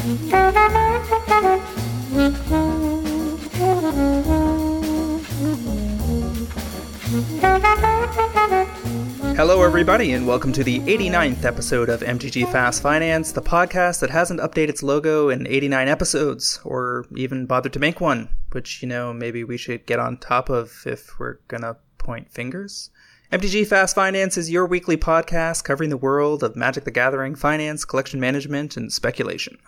Hello, everybody, and welcome to the 89th episode of MTG Fast Finance, the podcast that hasn't updated its logo in 89 episodes, or even bothered to make one, which, you know, maybe we should get on top of if we're gonna point fingers. MTG Fast Finance is your weekly podcast covering the world of Magic the Gathering, finance, collection management, and speculation.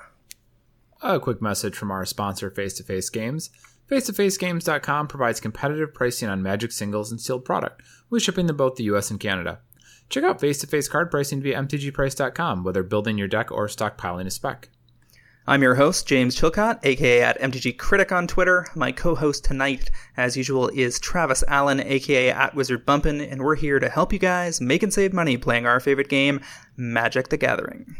A quick message from our sponsor, Face to Face Games. Face2FaceGames.com provides competitive pricing on Magic singles and sealed product, with shipping to both the US and Canada. Check out face to face card pricing via MTGPrice.com, whether building your deck or stockpiling a spec. I'm your host, James Chilcott, aka at MTG Critic on Twitter. My co-host tonight, as usual, is Travis Allen, aka at Wizard Bumpin', and we're here to help you guys make and save money playing our favorite game, Magic the Gathering.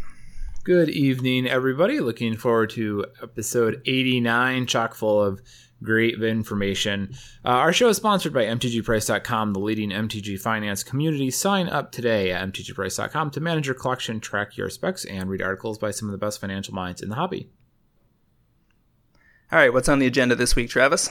Good evening, everybody. Looking forward to episode 89, chock full of great information. Uh, our show is sponsored by MTGPrice.com, the leading MTG finance community. Sign up today at MTGPrice.com to manage your collection, track your specs, and read articles by some of the best financial minds in the hobby. All right, what's on the agenda this week, Travis?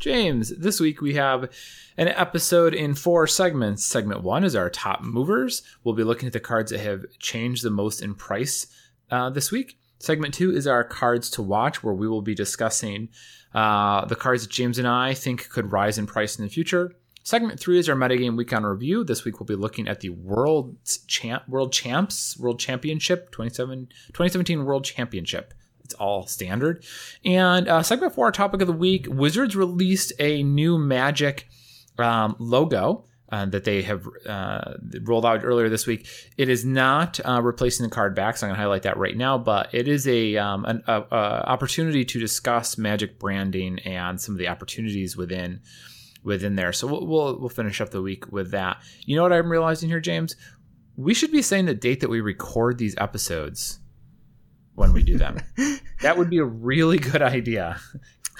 James, this week we have an episode in four segments. Segment one is our top movers. We'll be looking at the cards that have changed the most in price uh, this week. Segment two is our cards to watch, where we will be discussing uh, the cards that James and I think could rise in price in the future. Segment three is our metagame week on review. This week we'll be looking at the World Champ, World Champs, World Championship, 2017 World Championship. It's all standard. And uh, segment four, our topic of the week: Wizards released a new Magic um, logo uh, that they have uh, rolled out earlier this week. It is not uh, replacing the card backs. I'm going to highlight that right now, but it is a, um, an a, a opportunity to discuss Magic branding and some of the opportunities within within there. So we'll, we'll, we'll finish up the week with that. You know what I'm realizing here, James? We should be saying the date that we record these episodes when we do them. that would be a really good idea.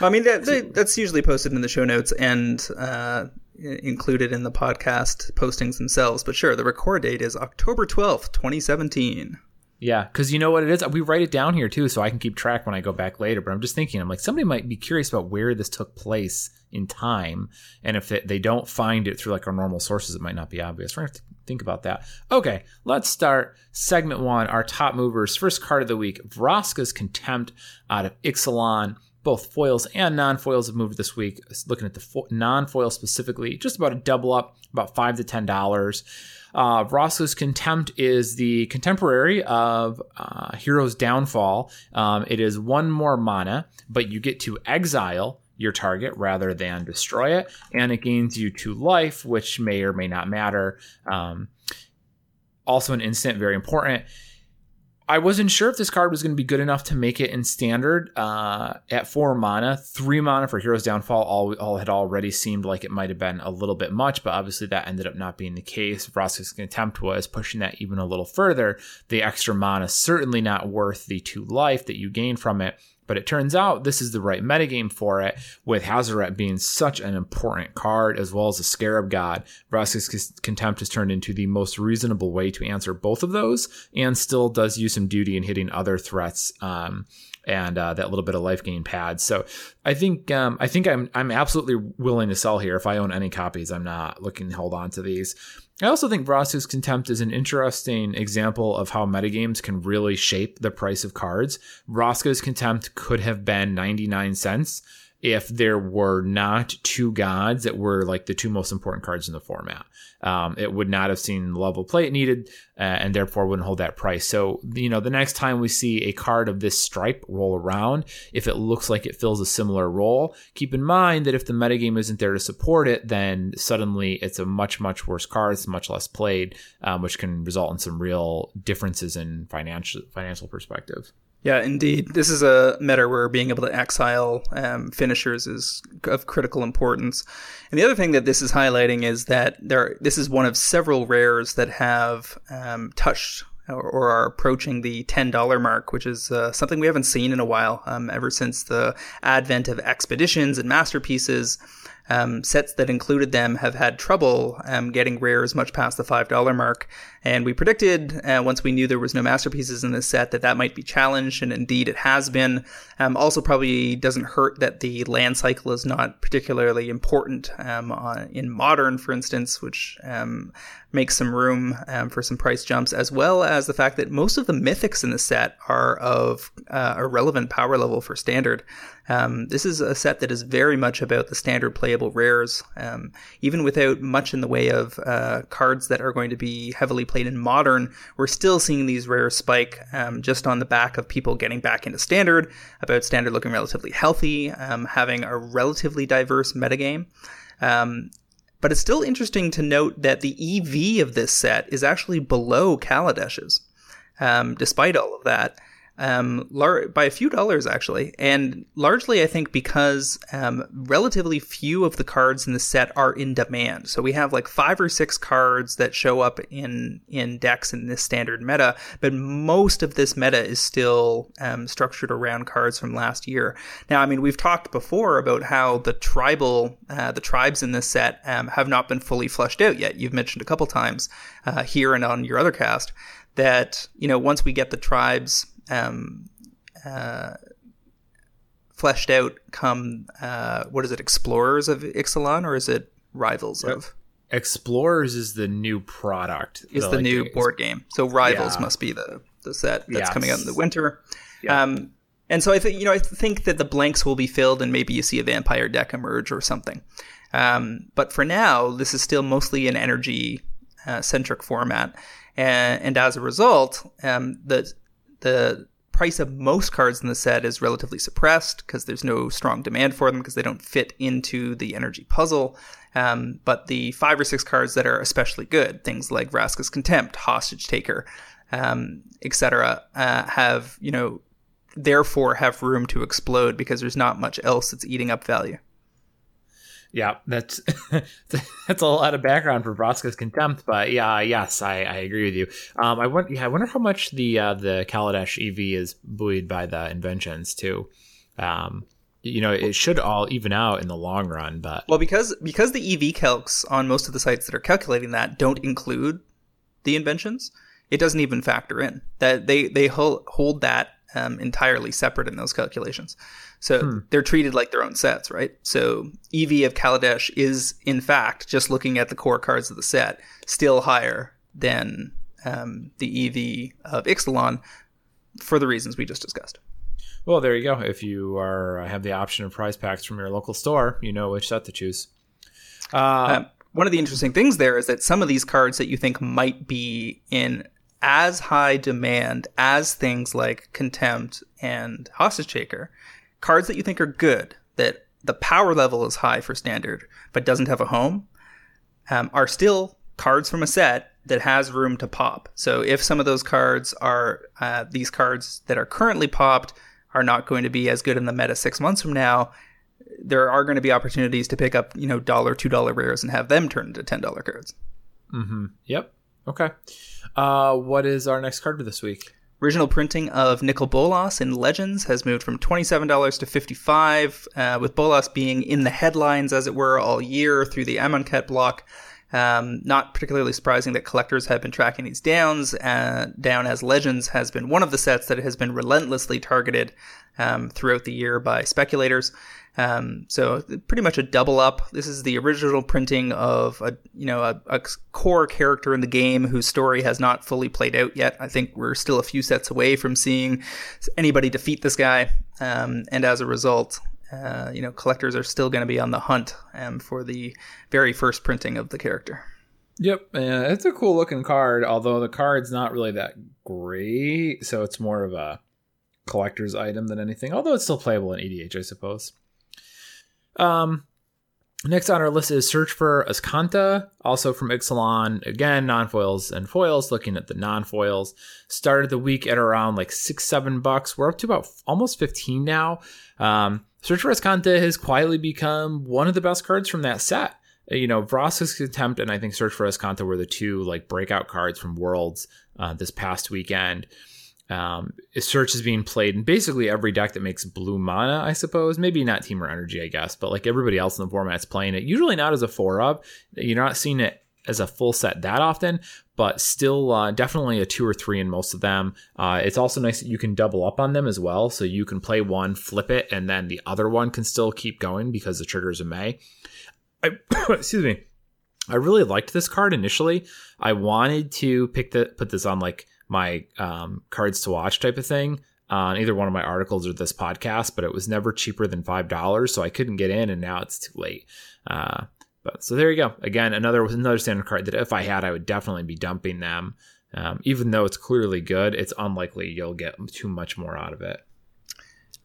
I mean, that, that's usually posted in the show notes, and uh, included in the podcast postings themselves. But sure, the record date is October 12th, 2017. Yeah, because you know what it is? We write it down here too, so I can keep track when I go back later. But I'm just thinking, I'm like, somebody might be curious about where this took place in time. And if they don't find it through like our normal sources, it might not be obvious. We're going to think about that. Okay, let's start segment one, our top movers. First card of the week Vraska's Contempt out of Ixalan both foils and non-foils have moved this week. Looking at the fo- non-foil specifically, just about a double up, about five to ten dollars. Uh, Contempt is the contemporary of uh, Hero's Downfall. Um, it is one more mana, but you get to exile your target rather than destroy it, and it gains you two life, which may or may not matter. Um, also, an instant, very important. I wasn't sure if this card was going to be good enough to make it in standard uh, at four mana. Three mana for Hero's Downfall all, all had already seemed like it might have been a little bit much, but obviously that ended up not being the case. Vraska's Contempt was pushing that even a little further. The extra mana certainly not worth the two life that you gain from it. But it turns out this is the right metagame for it, with Hazoret being such an important card, as well as the Scarab God. Vraska's Contempt has turned into the most reasonable way to answer both of those, and still does use some duty in hitting other threats. Um, and uh, that little bit of life gain pad. So I think um, I think I'm I'm absolutely willing to sell here. If I own any copies, I'm not looking to hold on to these. I also think Vraska's Contempt is an interesting example of how metagames can really shape the price of cards. Vraska's Contempt could have been 99 cents if there were not two gods that were like the two most important cards in the format. Um, it would not have seen the level play it needed, uh, and therefore wouldn't hold that price. So, you know, the next time we see a card of this stripe roll around, if it looks like it fills a similar role, keep in mind that if the metagame isn't there to support it, then suddenly it's a much, much worse card. It's much less played, um, which can result in some real differences in financial financial perspective. Yeah, indeed. This is a meta where being able to exile um, finishers is of critical importance. And the other thing that this is highlighting is that there, this is one of several rares that have um, touched or, are approaching the $10 mark, which is uh, something we haven't seen in a while, um, ever since the advent of expeditions and masterpieces. um, sets that included them have had trouble um, getting rares much past the $5 mark. And we predicted, uh, once we knew there was no masterpieces in this set, that that might be challenged, and indeed it has been. Um, also, probably doesn't hurt that the land cycle is not particularly important um, on, in modern, for instance, which um, makes some room um, for some price jumps, as well as the fact that most of the mythics in the set are of uh, a relevant power level for standard. Um, this is a set that is very much about the standard playable rares, um, even without much in the way of uh, cards that are going to be heavily played in modern. We're still seeing these rares spike um, just on the back of people getting back into standard, about standard looking relatively healthy, um, having a relatively diverse metagame. Um, but it's still interesting to note that the EV of this set is actually below Kaladesh's, um, despite all of that um, lar- by a few dollars actually, and largely I think because um, relatively few of the cards in the set are in demand. So we have like five or six cards that show up in in decks in this standard meta, but most of this meta is still um, structured around cards from last year. Now, I mean, we've talked before about how the tribal uh, the tribes in this set um, have not been fully fleshed out yet. You've mentioned a couple times uh, here and on your other cast that you know once we get the tribes um, uh, fleshed out come uh, what is it explorers of ixalan or is it rivals yep. of explorers is the new product is the like new board game so rivals yeah. must be the the set that's yes. coming out in the winter yeah. um, and so i think you know i think that the blanks will be filled and maybe you see a vampire deck emerge or something um, but for now this is still mostly an energy uh, centric format and, and as a result um, the the price of most cards in the set is relatively suppressed because there's no strong demand for them because they don't fit into the energy puzzle. Um, but the five or six cards that are especially good, things like Vraska's Contempt, Hostage Taker, um, etc., uh, have you know therefore have room to explode because there's not much else that's eating up value. Yeah, that's that's a lot of background for Vraska's contempt, but yeah, yes, I, I agree with you. Um, I wonder, yeah, I wonder how much the uh, the Kaladesh EV is buoyed by the inventions too. Um, you know, it should all even out in the long run, but well, because because the EV calcs on most of the sites that are calculating that don't include the inventions, it doesn't even factor in that they they hold, hold that um, entirely separate in those calculations. So hmm. they're treated like their own sets, right? So EV of Kaladesh is, in fact, just looking at the core cards of the set, still higher than um, the EV of Ixalan for the reasons we just discussed. Well, there you go. If you are uh, have the option of prize packs from your local store, you know which set to choose. Uh, um, one of the interesting things there is that some of these cards that you think might be in as high demand as things like Contempt and Hostage Taker cards that you think are good, that the power level is high for standard, but doesn't have a home, um, are still cards from a set that has room to pop. So if some of those cards are uh, these cards that are currently popped are not going to be as good in the meta six months from now, there are going to be opportunities to pick up you know dollar two dollar rares and have them turn into ten dollar cards. Mm-hmm. Yep. Okay. Uh, what is our next card for this week? Original printing of Nicol Bolas in Legends has moved from $27 to 55 uh, with Bolas being in the headlines, as it were, all year through the Amonkhet block. Um, not particularly surprising that collectors have been tracking these downs, uh, down as Legends has been one of the sets that has been relentlessly targeted um, throughout the year by speculators. Um, so pretty much a double up. This is the original printing of a you know a, a, core character in the game whose story has not fully played out yet. I think we're still a few sets away from seeing anybody defeat this guy, um, and as a result, uh, you know collectors are still going to be on the hunt um, for the very first printing of the character. Yep, it's a cool looking card. Although the card's not really that great, so it's more of a collector's item than anything. Although it's still playable in EDH, I suppose. Um, next on our list is Search for Azcanta, also from Ixalan. Again, non foils and foils. Looking at the non foils, started the week at around like six, seven bucks. We're up to about almost 15 now. Um, Search for Azcanta has quietly become one of the best cards from that set. You know, Vraska's Contempt and I think Search for Azcanta were the two like breakout cards from Worlds uh, this past weekend. Um, search is being played in basically every deck that makes blue mana, I suppose. Maybe not Temur Energy, I guess, but like everybody else in the format's playing it. Usually not as a four of. You're not seeing it as a full set that often, but still uh, definitely a two or three in most of them. Uh, it's also nice that you can double up on them as well. So you can play one, flip it, and then the other one can still keep going because the trigger is a May. I, excuse me. I really liked this card initially. I wanted to pick the put this on like my um, cards to watch type of thing on either one of my articles or this podcast, but it was never cheaper than five dollars, so I couldn't get in, and now it's too late. Uh, but so there you go. Again, another another standard card that if I had, I would definitely be dumping them. Um, even though it's clearly good, it's unlikely you'll get too much more out of it.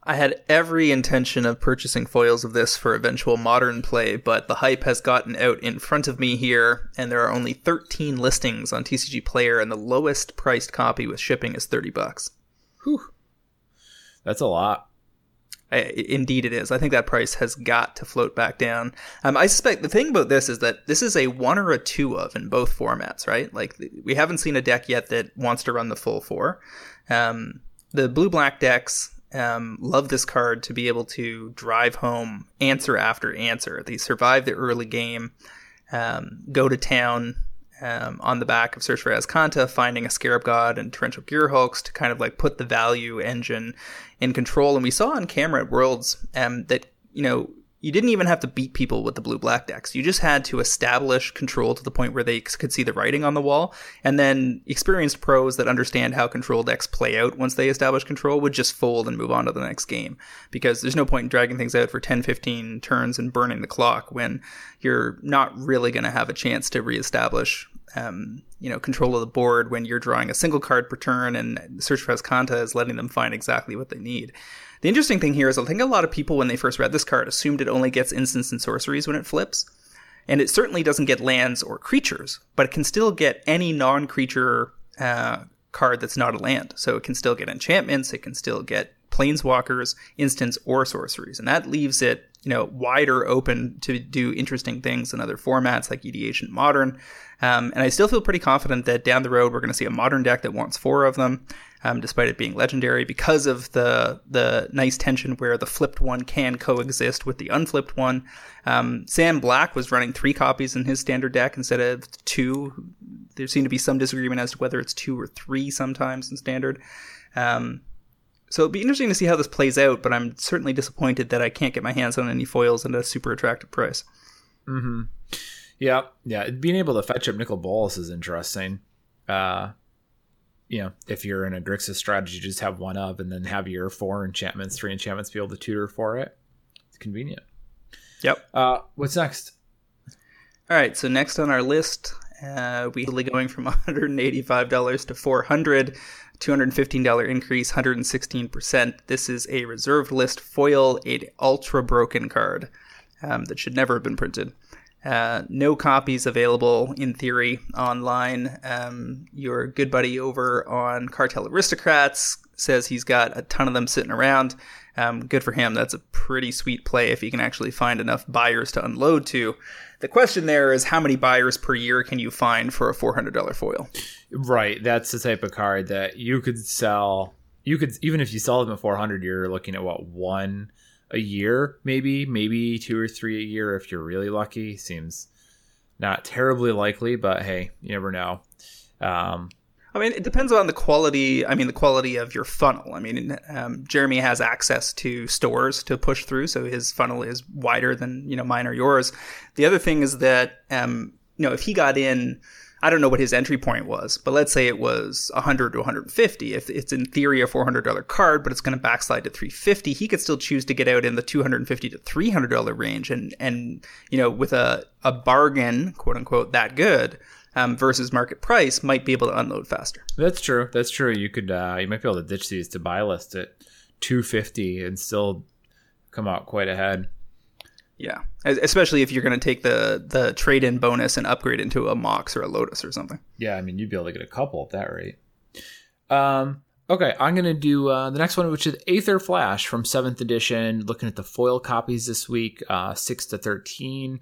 I had every intention of purchasing foils of this for eventual modern play, but the hype has gotten out in front of me here, and there are only 13 listings on TCG Player, and the lowest priced copy with shipping is 30 bucks. Whew. That's a lot. I, indeed, it is. I think that price has got to float back down. Um, I suspect the thing about this is that this is a one or a two of in both formats, right? Like we haven't seen a deck yet that wants to run the full four. Um, the blue black decks um, love this card to be able to drive home answer after answer. They survive the early game, um, go to town um, on the back of Search for Azcanta, finding a Scarab God and Torrential Gearhulks to kind of like put the value engine in control. And we saw on camera at Worlds um, that, you know, you didn't even have to beat people with the blue black decks. You just had to establish control to the point where they could see the writing on the wall. And then experienced pros that understand how control decks play out once they establish control would just fold and move on to the next game. Because there's no point in dragging things out for 10, 15 turns and burning the clock when you're not really going to have a chance to reestablish um, you know, control of the board when you're drawing a single card per turn and Search for Azcanta is letting them find exactly what they need. The interesting thing here is I think a lot of people, when they first read this card, assumed it only gets instants and sorceries when it flips. And it certainly doesn't get lands or creatures, but it can still get any non creature uh, card that's not a land. So it can still get enchantments, it can still get planeswalkers, instants, or sorceries. And that leaves it, you know, wider open to do interesting things in other formats like EDH and Modern. Um, and I still feel pretty confident that down the road we're going to see a modern deck that wants four of them, um, despite it being legendary, because of the the nice tension where the flipped one can coexist with the unflipped one. Um, Sam Black was running three copies in his standard deck instead of two. There seemed to be some disagreement as to whether it's two or three sometimes in standard. Um, so it'll be interesting to see how this plays out, but I'm certainly disappointed that I can't get my hands on any foils at a super attractive price. Mm-hmm. Yeah, yeah. Being able to fetch up Nicol Bolas is interesting. Uh, you know, if you're in a Grixis strategy, just have one of, and then have your four enchantments, three enchantments, be able to tutor for it. It's convenient. Yep. Uh, what's next? All right. So next on our list, uh, we going from 185 dollars to 400. $215 increase, 116%. This is a reserved list foil, a ultra broken card um, that should never have been printed. Uh, no copies available in theory online. Um, your good buddy over on Cartel Aristocrats says he's got a ton of them sitting around. Um, good for him. That's a pretty sweet play if he can actually find enough buyers to unload to. The question there is how many buyers per year can you find for a $400 foil? Right. That's the type of card that you could sell. You could, even if you sell them at 400, you're looking at what, one a year, maybe, maybe two or three a year if you're really lucky. Seems not terribly likely, but hey, you never know. Um, I mean, it depends on the quality. I mean, the quality of your funnel. I mean, um, Jeremy has access to stores to push through, so his funnel is wider than you know mine or yours. The other thing is that um, you know if he got in I don't know what his entry point was, but let's say it was 100 to 150. If it's in theory a $400 card, but it's going to backslide to 350, he could still choose to get out in the 250 to $300 range, and and you know with a a bargain, quote unquote, that good. Um, versus market price might be able to unload faster. That's true. That's true. You could uh, you might be able to ditch these to buy list at 250 and still come out quite ahead. Yeah, especially if you're going to take the the trade in bonus and upgrade into a Mox or a Lotus or something. Yeah, I mean you'd be able to get a couple at that rate. Um, Okay, I'm gonna do uh, the next one, which is Aether Flash from Seventh Edition. Looking at the foil copies this week, uh, six to thirteen.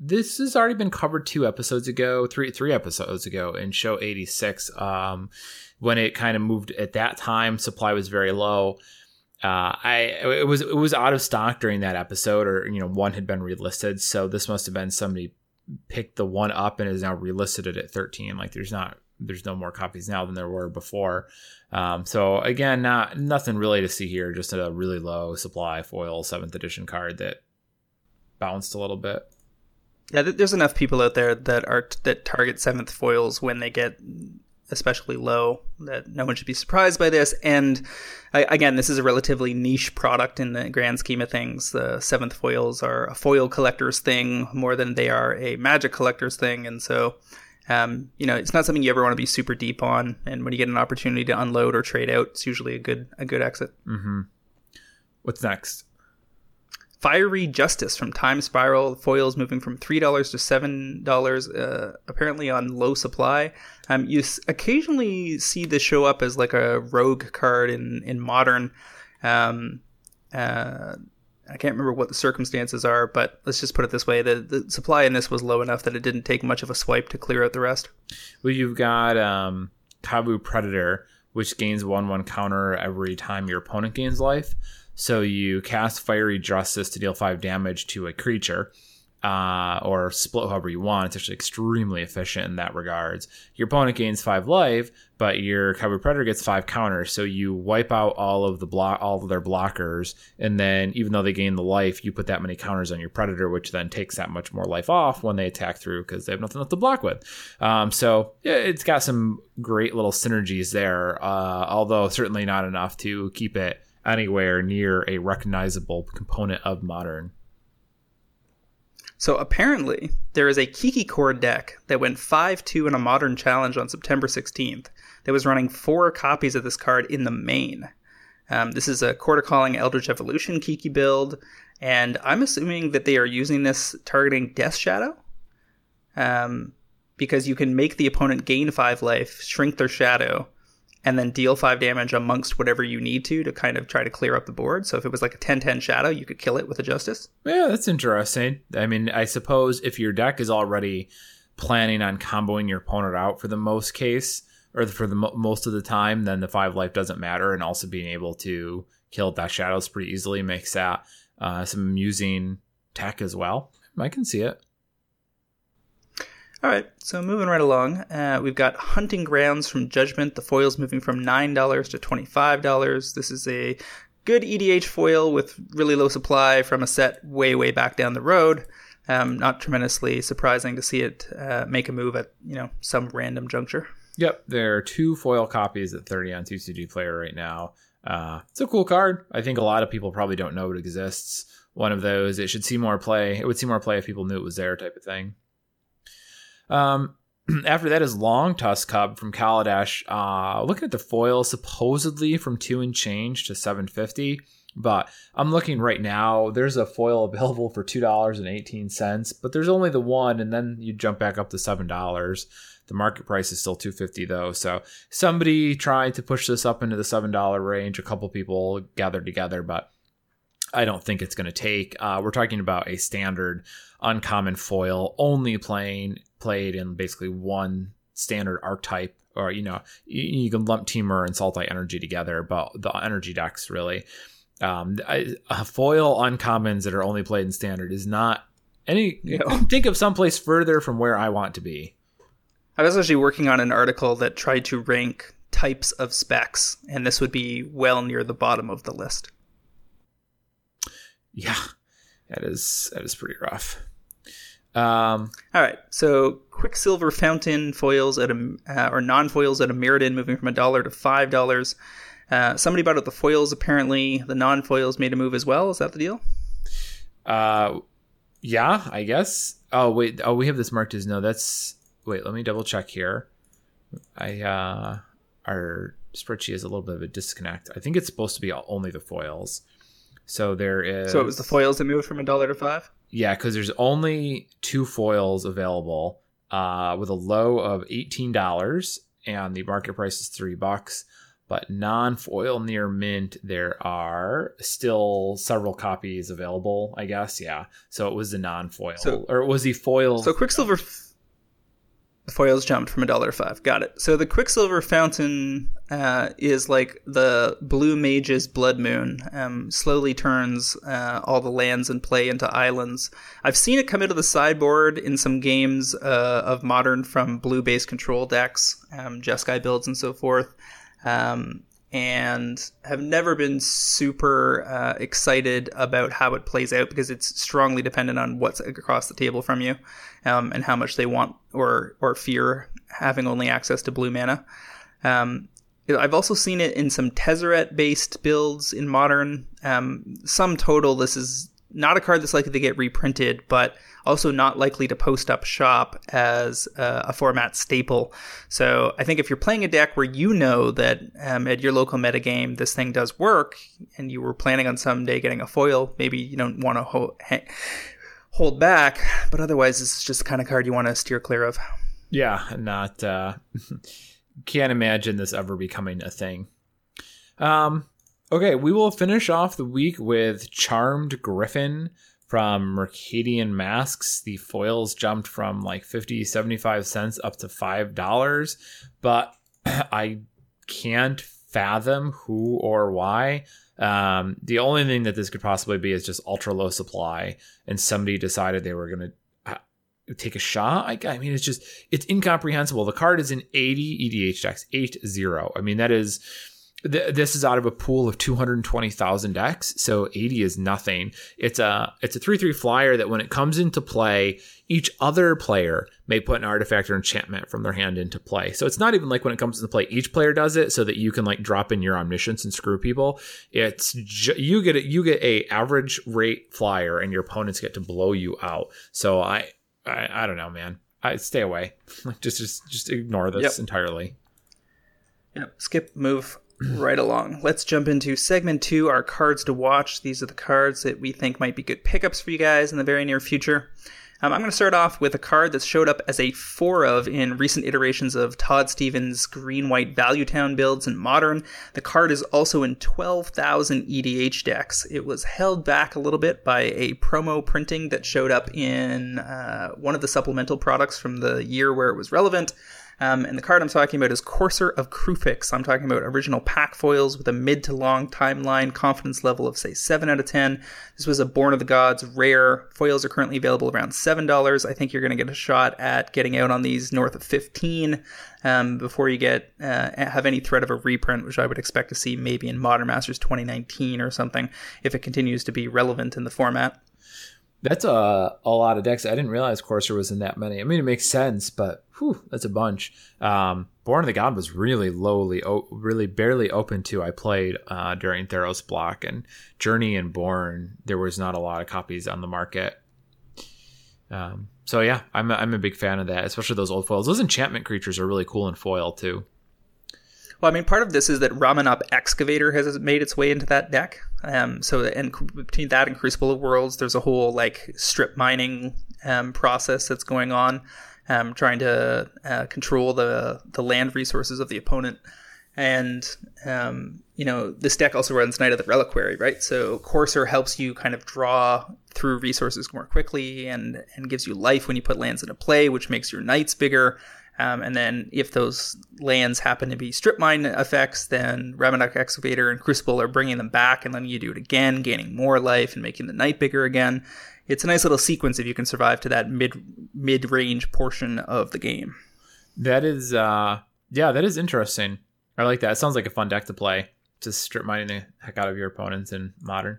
This has already been covered two episodes ago, three three episodes ago in show 86. Um, when it kind of moved at that time, supply was very low. Uh, I it was it was out of stock during that episode, or you know, one had been relisted. So this must have been somebody picked the one up and is now relisted it at 13. Like there's not there's no more copies now than there were before. Um, so again, not nothing really to see here. Just a really low supply foil seventh edition card that bounced a little bit. Yeah, there's enough people out there that are that target seventh foils when they get especially low that no one should be surprised by this. And again, this is a relatively niche product in the grand scheme of things. The seventh foils are a foil collector's thing more than they are a magic collector's thing, and so um, you know, it's not something you ever want to be super deep on. And when you get an opportunity to unload or trade out, it's usually a good a good exit. Mm-hmm. What's next? Fiery Justice from Time Spiral. Foils moving from three dollars to seven dollars, uh, apparently on low supply. Um, you s- occasionally see this show up as like a rogue card in in modern. Um, uh, I can't remember what the circumstances are, but let's just put it this way: the, the supply in this was low enough that it didn't take much of a swipe to clear out the rest. Well, you've got um, Kavu Predator, which gains one one counter every time your opponent gains life. So you cast Fiery Justice to deal five damage to a creature uh, or split however you want. It's actually extremely efficient in that regards. Your opponent gains five life, but your Kavu Predator gets five counters. So you wipe out all of the block, all of their blockers, and then even though they gain the life, you put that many counters on your Predator, which then takes that much more life off when they attack through because they have nothing left to block with. Um, so yeah, it's got some great little synergies there, uh, although certainly not enough to keep it anywhere near a recognizable component of modern. So apparently, there is a Kiki Chord deck that went 5 2 in a modern challenge on September 16th that was running four copies of this card in the main. Um, this is a Chord of Calling Eldritch Evolution Kiki build, and I'm assuming that they are using this targeting Death Shadow. Um, because you can make the opponent gain 5 life, shrink their shadow, and then deal five damage amongst whatever you need to to kind of try to clear up the board. So if it was like a 10 10 shadow, you could kill it with a justice. Yeah, that's interesting. I mean, I suppose if your deck is already planning on comboing your opponent out for the most case, or for the mo- most of the time, then the five life doesn't matter. And also being able to kill that shadows pretty easily makes that uh, some amusing tech as well. I can see it. All right, so moving right along, uh, we've got Hunting Grounds from Judgment. The foil's moving from $9 to $25. This is a good EDH foil with really low supply from a set way, way back down the road. Um, not tremendously surprising to see it uh, make a move at you know some random juncture. Yep, there are two foil copies at 30 on TCG Player right now. Uh, it's a cool card. I think a lot of people probably don't know it exists. One of those, it should see more play. It would see more play if people knew it was there, type of thing. Um, after that is Long Tusk Cub from Kaladesh. Uh, looking at the foil, supposedly from two and change to 750. But I'm looking right now. There's a foil available for two dollars and eighteen cents, but there's only the one, and then you jump back up to seven dollars. The market price is still two fifty though. So somebody tried to push this up into the seven dollar range. A couple people gathered together, but I don't think it's going to take. Uh, we're talking about a standard uncommon foil, only playing played in basically one standard archetype. Or you know, you, you can lump Temur and Sultai Energy together, but the energy decks really. Um, I, foil uncommons that are only played in standard is not any. Think of someplace further from where I want to be. I was actually working on an article that tried to rank types of specs, and this would be well near the bottom of the list. Yeah, that is that is pretty rough. Um, All right, so Quicksilver Fountain foils at a uh, or non foils at a Mirrodin moving from a dollar to five dollars. Uh, somebody bought out the foils. Apparently, the non foils made a move as well. Is that the deal? Uh, yeah, I guess. Oh wait, oh we have this marked as no. That's wait. Let me double check here. I uh, our spreadsheet is a little bit of a disconnect. I think it's supposed to be only the foils. So there is. So it was the foils that moved from a dollar to five. Yeah, because there's only two foils available, uh, with a low of eighteen dollars, and the market price is three bucks. But non foil near mint, there are still several copies available, I guess. Yeah. So it was the non foil. So- or it was the foil. So Quicksilver f- foils jumped from a dollar five. Got it. So the Quicksilver fountain uh, is like the Blue Mage's Blood Moon. Um, slowly turns uh, all the lands in play into islands. I've seen it come into the sideboard in some games uh, of Modern from blue-based control decks, um, Jeskai builds and so forth. Um, and have never been super uh, excited about how it plays out because it's strongly dependent on what's across the table from you um, and how much they want or or fear having only access to blue mana. Um, I've also seen it in some Tezzeret based builds in modern. Um, sum total, this is not a card that's likely to get reprinted, but also not likely to post up shop as uh, a format staple. So I think if you're playing a deck where you know that um, at your local metagame this thing does work, and you were planning on someday getting a foil, maybe you don't want to hold, hold back. But otherwise, this is just the kind of card you want to steer clear of. Yeah, not uh can't imagine this ever becoming a thing. Um okay, we will finish off the week with Charmed Griffin from Mercadian Masques. The foils jumped from like 50 75 cents up to $5, but I can't fathom who or why. Um, the only thing that this could possibly be is just ultra low supply, and somebody decided they were going to take a shot. I, I mean, it's just it's incomprehensible. The card is in 80 EDH decks, eight zero. I mean, that is th- this is out of a pool of 220,000 decks, so 80 is nothing. It's a it's a three three flyer that when it comes into play, each other player may put an artifact or enchantment from their hand into play. So it's not even like when it comes into play, each player does it, so that you can like drop in your omniscience and screw people. It's ju- you get it, you get a average rate flyer, and your opponents get to blow you out. So I I, I don't know, man. I stay away. Like just just just ignore this Yep. entirely. Yep. Skip, move right along. Let's jump into segment two, our cards to watch. These are the cards that we think might be good pickups for you guys in the very near future. Um, I'm going to start off with a card that showed up as a four of in recent iterations of Todd Stevens' green white Value Town builds in Modern. The card is also in 12,000 EDH decks. It was held back a little bit by a promo printing that showed up in uh, one of the supplemental products from the year where it was relevant. Um, and the card I'm talking about is Courser of Kruphix. I'm talking about original pack foils with a mid to long timeline confidence level of, say, 7 out of 10. This was a Born of the Gods rare. Foils are currently available around $7. I think you're going to get a shot at getting out on these north of 15 um, before you get uh, have any threat of a reprint, which I would expect to see maybe in Modern Masters 2019 or something if it continues to be relevant in the format. That's a a lot of decks. I didn't realize Courser was in that many. I mean, it makes sense, but whew, that's a bunch. Um, Born of the God was really lowly, o- really barely open to. I played uh, during Theros block and Journey and Born. There was not a lot of copies on the market. Um, so yeah, I'm a, I'm a big fan of that, especially those old foils. Those enchantment creatures are really cool in foil too. Well, I mean, part of this is that Ramunap Excavator has made its way into that deck. Um, so, and between that and Crucible of Worlds, there's a whole like strip mining um, process that's going on, um, trying to uh, control the the land resources of the opponent. And um, you know, this deck also runs Knight of the Reliquary, right? So Courser helps you kind of draw through resources more quickly and and gives you life when you put lands into play, which makes your knights bigger. Um, and then if those lands happen to be strip mine effects, then Ramunap Excavator and Crucible are bringing them back, and then you do it again, gaining more life and making the knight bigger again. It's a nice little sequence if you can survive to that mid mid range portion of the game. That is, uh, yeah, that is interesting. I like that. It sounds like a fun deck to play. Just strip mining the heck out of your opponents in modern.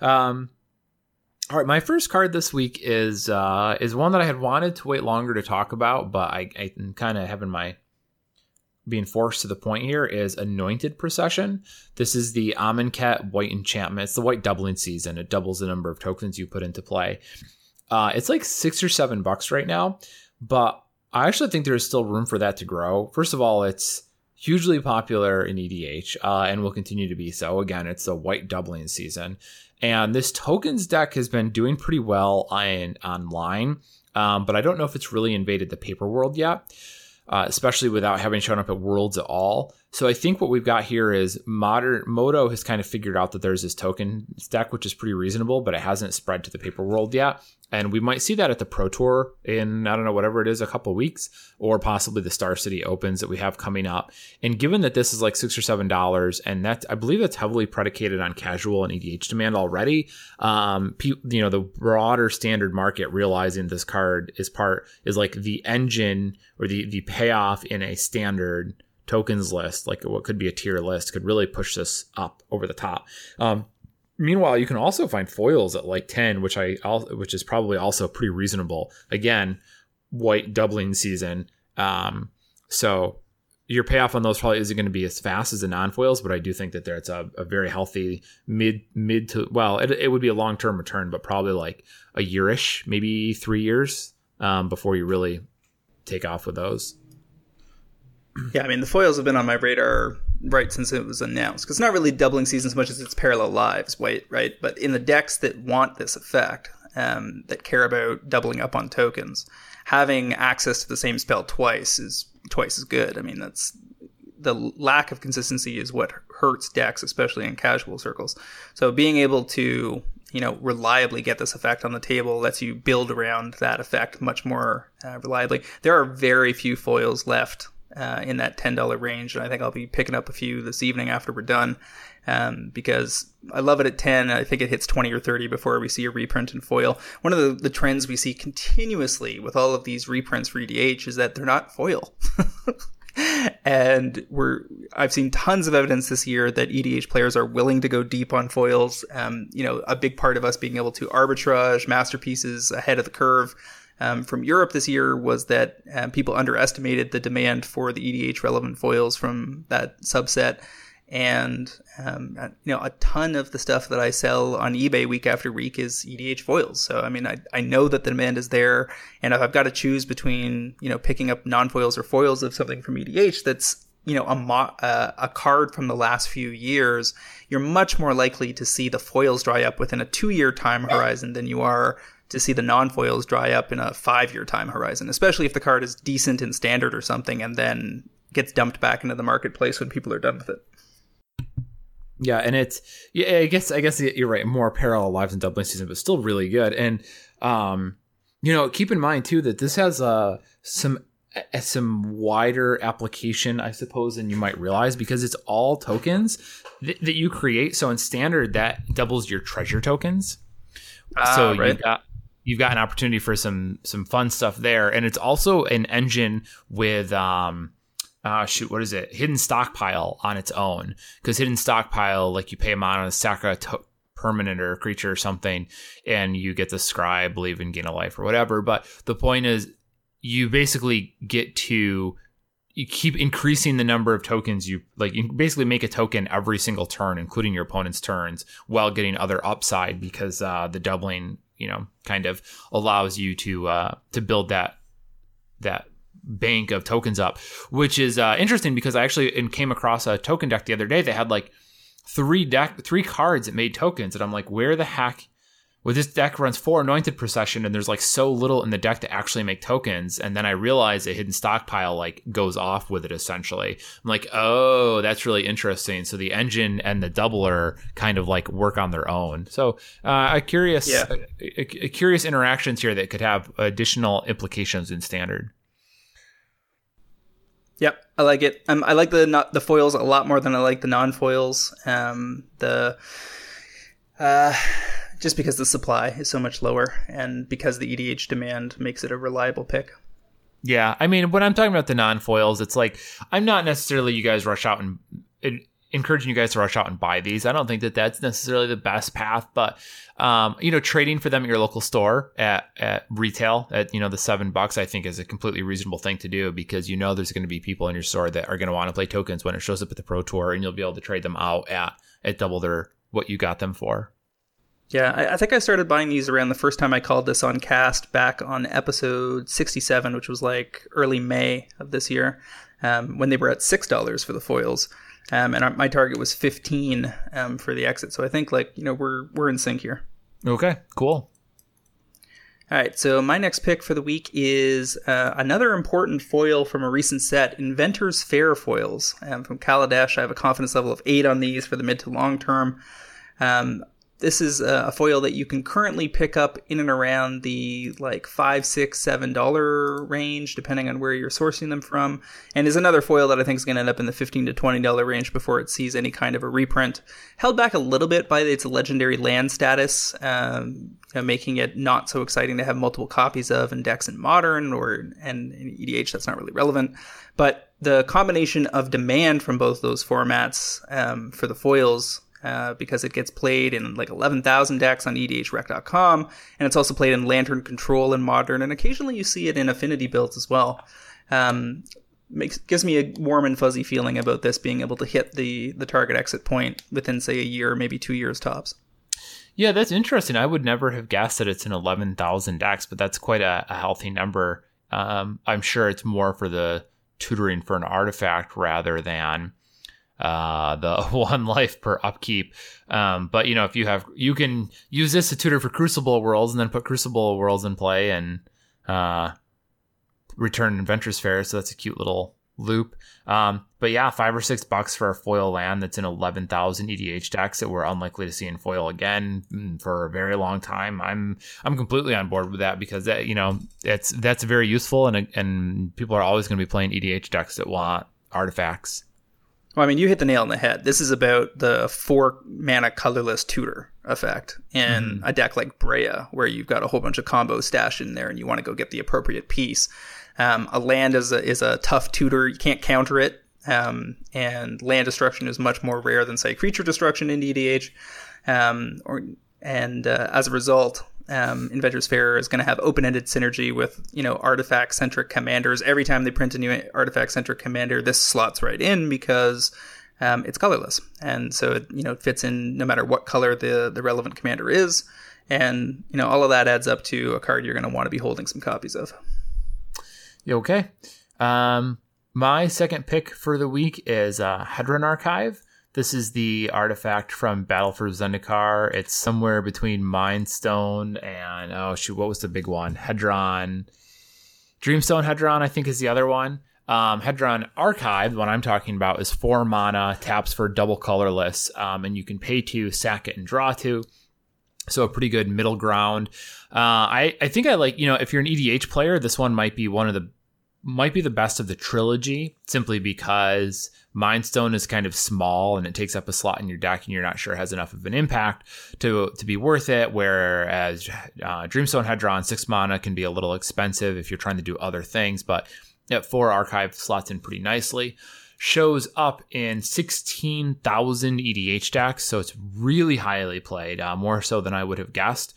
Um, all right, my first card this week is uh, is one that I had wanted to wait longer to talk about, but I, I'm kind of having my being forced to the point here is Anointed Procession. This is the Amonkhet White Enchantment. It's the White doubling season. It doubles the number of tokens you put into play. Uh, it's like six or seven bucks right now, but I actually think there's still room for that to grow. First of all, it's hugely popular in EDH uh, and will continue to be so. Again, it's the white doubling season. And this tokens deck has been doing pretty well on online, um, but I don't know if it's really invaded the paper world yet, uh, especially without having shown up at Worlds at all. So I think what we've got here is modern Moto has kind of figured out that there's this token stack, which is pretty reasonable, but it hasn't spread to the paper world yet. And we might see that at the Pro Tour in, I don't know, whatever it is, a couple weeks, or possibly the Star City Opens that we have coming up. And given that this is like six or seven dollars, and that I believe that's heavily predicated on casual and EDH demand already, um, you know, the broader standard market realizing this card is part is like the engine or the the payoff in a standard tokens list, like what could be a tier list, could really push this up over the top. Um, meanwhile, you can also find foils at like ten, which I which is probably also pretty reasonable. Again, white doubling season, um, so your payoff on those probably isn't going to be as fast as the non-foils, but I do think that there's a, a very healthy mid mid to well, it, it would be a long term return, but probably like a yearish, maybe three years um, before you really take off with those. Yeah, I mean the foils have been on my radar right since it was announced because it's not really doubling seasons as much as it's parallel lives, right? Right, but in the decks that want this effect, um, that care about doubling up on tokens, having access to the same spell twice is twice as good. I mean that's the lack of consistency is what hurts decks, especially in casual circles. So being able to you know reliably get this effect on the table lets you build around that effect much more uh, reliably. There are very few foils left uh, in that $10 range. And I think I'll be picking up a few this evening after we're done um, because I love it at 10. I think it hits 20 or 30 before we see a reprint in foil. One of the, the trends we see continuously with all of these reprints for EDH is that they're not foil. and we're I've seen tons of evidence this year that EDH players are willing to go deep on foils. Um, you know, a big part of us being able to arbitrage masterpieces ahead of the curve um, from Europe this year was that um, people underestimated the demand for the EDH relevant foils from that subset. And um, uh, you know, a ton of the stuff that I sell on eBay week after week is EDH foils. So I mean, I, I know that the demand is there, and if I've got to choose between you know picking up non foils or foils of something from EDH that's you know a mo- uh, a card from the last few years, you're much more likely to see the foils dry up within a two year time horizon than you are to see the non-foils dry up in a five-year time horizon, especially if the card is decent in standard or something, and then gets dumped back into the marketplace when people are done with it. Yeah, and it's yeah, I guess I guess you're right. More parallel lives in doubling season, but still really good. And um, you know, keep in mind too that this has uh some some wider application, I suppose, than you might realize because it's all tokens th- that you create. So in standard, that doubles your treasure tokens. Uh, so right. you got you've got an opportunity for some some fun stuff there, and it's also an engine with um, uh, shoot, what is it? Hidden stockpile on its own because hidden stockpile, like you pay a mana sack a to- permanent or creature or something, and you get the scry, believe and gain a life or whatever. But the point is, you basically get to you keep increasing the number of tokens you like you basically make a token every single turn including your opponent's turns while getting other upside because uh, the doubling you know kind of allows you to uh, to build that that bank of tokens up, which is uh, interesting because I actually came across a token deck the other day that had like three deck three cards that made tokens, and I'm like, where the heck well, this deck runs four anointed procession, and there's like so little in the deck to actually make tokens. And then I realize a hidden stockpile like goes off with it essentially. I'm like, oh, that's really interesting. So the engine and the doubler kind of like work on their own. So uh, a curious, yeah. a, a, a curious interactions here that could have additional implications in standard. Yep, I like it. Um, I like the not the foils a lot more than I like the non foils. Um, the uh just because the supply is so much lower and because the EDH demand makes it a reliable pick. Yeah, I mean, when I'm talking about the non foils, it's like I'm not necessarily you guys rush out and encouraging you guys to rush out and buy these. I don't think that that's necessarily the best path, but um, you know, trading for them at your local store at, at retail at you know the seven bucks, I think is a completely reasonable thing to do because you know there's going to be people in your store that are going to want to play tokens when it shows up at the pro tour, and you'll be able to trade them out at at double their what you got them for. Yeah, I, I, think I started buying these around the first time I called this on cast back on episode 67, which was like early May of this year, um, when they were at $6 for the foils. Um, and my target was 15 um, for the exit. So I think like, you know, we're, we're in sync here. Okay, cool. All right, so my next pick for the week is uh, another important foil from a recent set, Inventor's Fair foils um, from Kaladesh. I have a confidence level of eight on these for the mid to long term. Um, this is a foil that you can currently pick up in and around the like five, six, seven dollar range, depending on where you're sourcing them from, and is another foil that I think is going to end up in the fifteen to twenty dollar range before it sees any kind of a reprint. Held back a little bit by its legendary land status, um, you know, making it not so exciting to have multiple copies of in decks in modern or and in EDH. That's not really relevant, but the combination of demand from both those formats um, for the foils uh, because it gets played in like 11,000 decks on EDHREC.com, and it's also played in Lantern Control and Modern, and occasionally you see it in Affinity builds as well. Um, makes gives me a warm and fuzzy feeling about this being able to hit the the target exit point within say a year, maybe two years tops. Yeah, that's interesting. I would never have guessed that it's in 11,000 decks, but that's quite a, a healthy number. Um, I'm sure it's more for the tutoring for an artifact rather than uh, the one life per upkeep. Um, but you know, if you have, you can use this to tutor for Crucible Worlds and then put Crucible Worlds in play and uh, return Inventor's Fair. So that's a cute little loop. Um, but yeah, five or six bucks for a foil land that's in 11,000 EDH decks that we're unlikely to see in foil again mm, for a very long time. I'm, I'm completely on board with that because that, you know, it's, that's very useful and, and people are always going to be playing EDH decks that want artifacts. Well, I mean, you hit the nail on the head. This is about the four mana colorless tutor effect in mm-hmm. a deck like Breya, where you've got a whole bunch of combos stashed in there and you want to go get the appropriate piece. Um, a land is a, is a tough tutor. You can't counter it. Um, and land destruction is much more rare than, say, creature destruction in EDH. Um, or, and uh, as a result, um, Inventor's Fair is going to have open-ended synergy with you know artifact-centric commanders. Every time they print a new artifact-centric commander, this slots right in because um, it's colorless, and so it you know it fits in no matter what color the the relevant commander is, and you know all of that adds up to a card you're going to want to be holding some copies of. Okay. Um, my second pick for the week is uh, Hedron Archive. This is the artifact from Battle for Zendikar. It's somewhere between Mind Stone and oh shoot, what was the big one? Hedron. Dreamstone Hedron, I think, is the other one. Um, Hedron Archive, the one I'm talking about, is four mana, taps for double colorless, um, and you can pay to, sack it, and draw two. So a pretty good middle ground. Uh, I I think I like you know if you're an EDH player, this one might be one of the might be the best of the trilogy simply because Mind Stone is kind of small and it takes up a slot in your deck, and you're not sure it has enough of an impact to to be worth it. Whereas uh, Dreamstone Hedron six mana can be a little expensive if you're trying to do other things, but at four archive slots in pretty nicely. Shows up in 16,000 EDH decks, so it's really highly played, uh, more so than I would have guessed.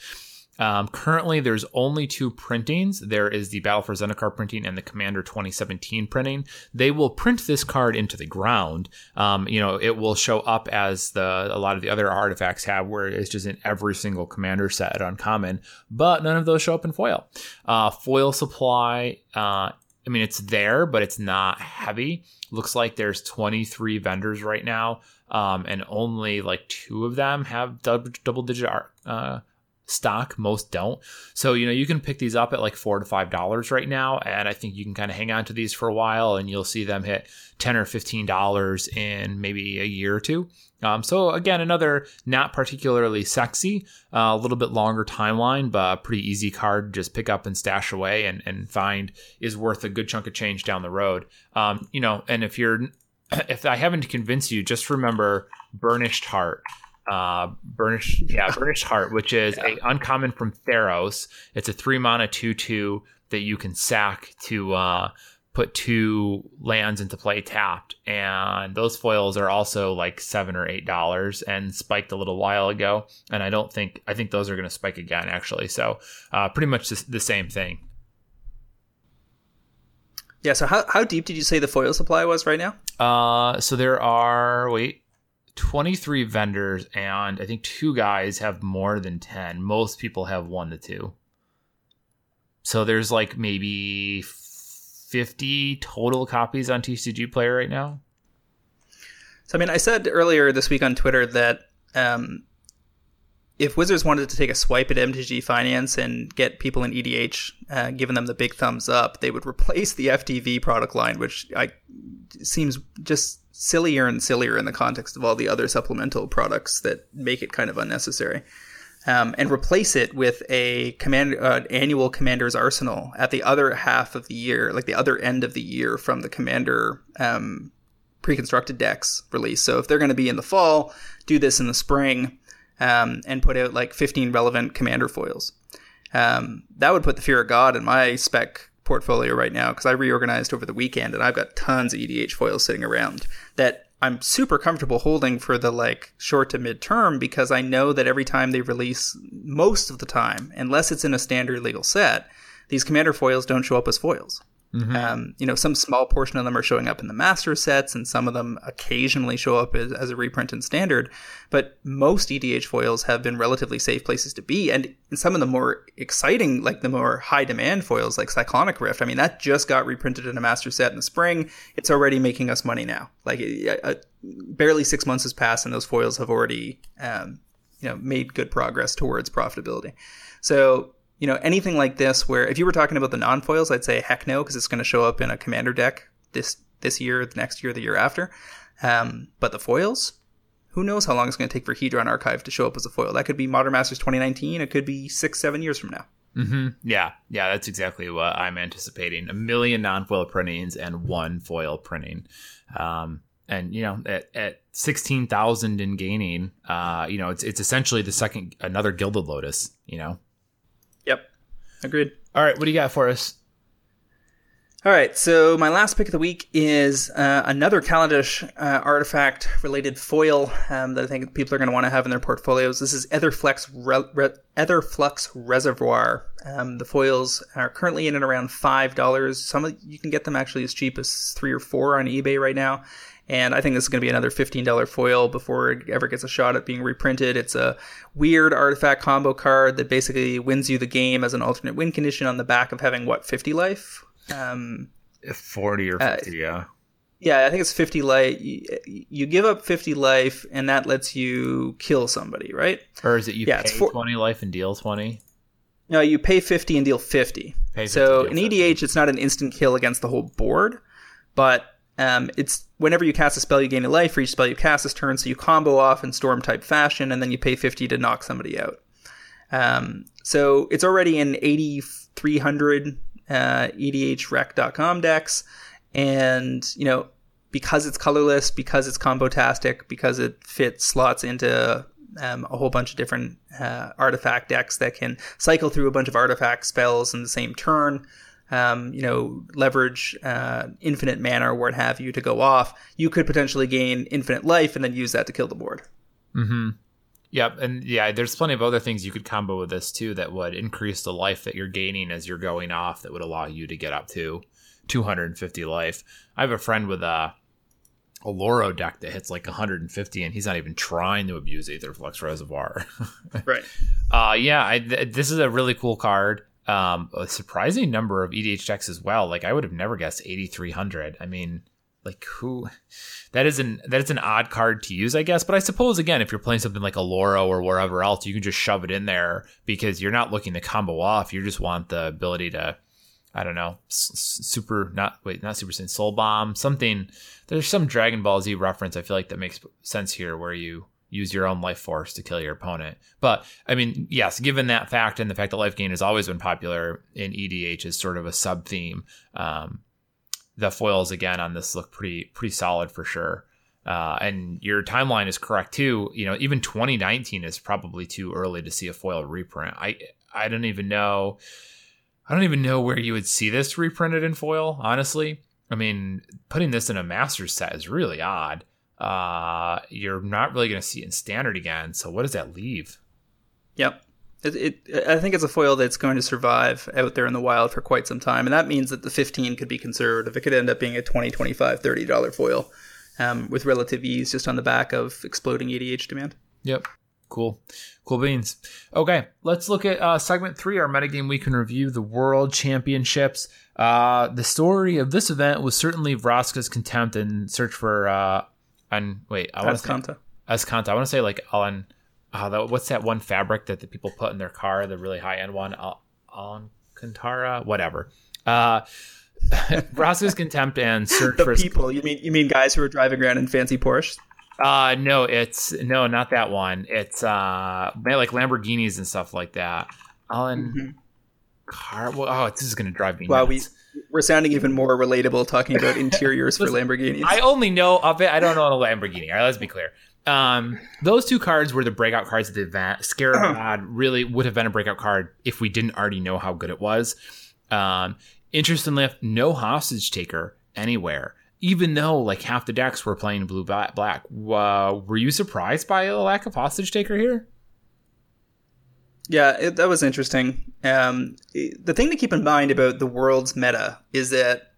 Um, currently, there's only two printings. There is the Battle for Zendikar printing and the Commander 2017 printing. They will print this card into the ground. Um, you know, it will show up as the a lot of the other artifacts have, where it's just in every single Commander set at Uncommon. But none of those show up in foil. Uh, foil supply. Uh, I mean, it's there, but it's not heavy. Looks like there's 23 vendors right now, um, and only like two of them have double, double digit art. Uh, stock most don't. So you know you can pick these up at like four to five dollars right now and i think you can kind of hang on to these for a while and you'll see them hit 10 or 15 dollars in maybe a year or two. Um, so again another not particularly sexy uh, a little bit longer timeline but a pretty easy card just pick up and stash away and, and find is worth a good chunk of change down the road. Um, you know and if you're if i haven't convinced you just remember Burnished Hart uh, burnished yeah Burnished Hart which is yeah. a uncommon from theros. It's a three mana two two that you can sack to uh, put two lands into play tapped. And those foils are also like seven or eight dollars and spiked a little while ago. And i don't think i think those are going to spike again actually. So uh, pretty much the, the same thing. Yeah so how, how deep did you say the foil supply was right now? Uh so there are wait 23 vendors, and I think two guys have more than 10. Most people have one to two. So there's like maybe 50 total copies on TCG Player right now. So, I mean, I said earlier this week on Twitter that um, if Wizards wanted to take a swipe at MTG Finance and get people in EDH, uh, giving them the big thumbs up, they would replace the FTV product line, which I, seems just sillier and sillier in the context of all the other supplemental products that make it kind of unnecessary. Um, and replace it with a command uh, annual commander's arsenal at the other half of the year, like the other end of the year from the commander um, pre-constructed decks release. So if they're going to be in the fall, do this in the spring um, and put out like 15 relevant commander foils. Um, that would put the fear of God in my spec portfolio right now because I reorganized over the weekend and I've got tons of EDH foils sitting around that I'm super comfortable holding for the like short to mid term because I know that every time they release, most of the time, unless it's in a standard legal set, these commander foils don't show up as foils. Mm-hmm. Um, you know, some small portion of them are showing up in the master sets, and some of them occasionally show up as, as, a reprint in standard. But most EDH foils have been relatively safe places to be, and some of the more exciting, like the more high demand foils, like Cyclonic Rift. I mean, that just got reprinted in a master set in the spring. It's already making us money now. Like, uh, barely six months has passed, and those foils have already, um, you know, made good progress towards profitability. So you know, anything like this where if you were talking about the non-foils, I'd say heck no, because it's going to show up in a commander deck this this year, the next year, the year after. Um, but the foils, who knows how long it's going to take for Hedron Archive to show up as a foil? That could be Modern Masters 2019. It could be six, seven years from now. Mm-hmm. Yeah, yeah, that's exactly what I'm anticipating. A million non-foil printings and one foil printing. Um, and you know, at, at sixteen thousand in gaining, uh, you know, it's it's essentially the second another Gilded Lotus. You know. Agreed. All right, what do you got for us? All right, so my last pick of the week is uh, another Kaladesh uh, artifact related foil um, that I think people are going to want to have in their portfolios. This is Aetherflux, Re- Re- Aetherflux Reservoir. Um, the foils are currently in at around $5. Some of, you can get them actually as cheap as 3 or 4 on eBay right now. And I think this is going to be another $15 foil before it ever gets a shot at being reprinted. It's a weird artifact combo card that basically wins you the game as an alternate win condition on the back of having, what, 50 life? Um, 40 or 50, uh, yeah. Yeah, I think it's 50 life. You, give up 50 life, and that lets you kill somebody, right? Or is it you yeah, pay for- 20 life and deal 20? No, you pay 50 and deal 50. 50 so in EDH, it's not an instant kill against the whole board, but um, it's whenever you cast a spell, you gain a life. For each spell you cast this turn, so you combo off in storm type fashion, and then you pay 50 to knock somebody out. Um, so it's already in 8,300 uh, EDHREC.com decks, and you know because it's colorless, because it's combo-tastic, because it fits slots into um, a whole bunch of different uh, artifact decks that can cycle through a bunch of artifact spells in the same turn um, you know, leverage uh, infinite mana or what have you to go off, you could potentially gain infinite life and then use that to kill the board. Mm-hmm. Yep, and yeah, there's plenty of other things you could combo with this too that would increase the life that you're gaining as you're going off. That would allow you to get up to 250 life. I have a friend with a Oloro deck that hits like 150, and he's not even trying to abuse Aetherflux Reservoir. right. Uh, yeah, I, th- this is a really cool card um, a surprising number of EDH decks as well. Like I would have never guessed 8,300. I mean, like who? That is an that is an odd card to use, I guess. But I suppose again, if you're playing something like Oloro or wherever else, you can just shove it in there because you're not looking to combo off. You just want the ability to, I don't know, super not wait not super Saiyan Soul Bomb something. There's some Dragon Ball Z reference I feel like that makes sense here where you use your own life force to kill your opponent. But I mean, yes, given that fact and the fact that life gain has always been popular in EDH is sort of a sub theme, um, the foils again on this look pretty pretty solid for sure. Uh, and your timeline is correct too. You know, even 2019 is probably too early to see a foil reprint. I I don't even know. I don't even know where you would see this reprinted in foil. Honestly, I mean, putting this in a master set is really odd uh, you're not really going to see it in standard again. So what does that leave? Yep. It, it, I think it's a foil that's going to survive out there in the wild for quite some time. And that means that the 15 could be conservative. It could end up being a 20 25 $30 foil um, with relative ease just on the back of exploding EDH demand. Yep. Cool. Cool beans. Okay, let's look at uh, segment three, our metagame week in review, the World Championships. Uh, the story of this event was certainly Vraska's contempt and search for uh, and wait, I want to say Azcanta. I want to say like on oh, the, what's that one fabric that the people put in their car? The really high end one, Al- Alcantara, whatever. Uh, Roscoe's Contempt and Search the for people. You mean you mean guys who are driving around in fancy Porsche? Uh no, it's no, not that one. It's uh like Lamborghinis and stuff like that. Alan Mhm. Car. Well, oh, this is gonna drive me. Wow, we nuts. We're sounding even more relatable talking about interiors for Lamborghinis. I only know of it. I don't know a Lamborghini. All right, let's be clear. Um, those two cards were the breakout cards of the event. Scarab God really would have been a breakout card if we didn't already know how good it was. Um, interestingly enough, no hostage taker anywhere. Even though like half the decks were playing blue black, black. Uh, were you surprised by a lack of hostage taker here? Yeah, it, that was interesting. Um, the thing to keep in mind about the world's meta is that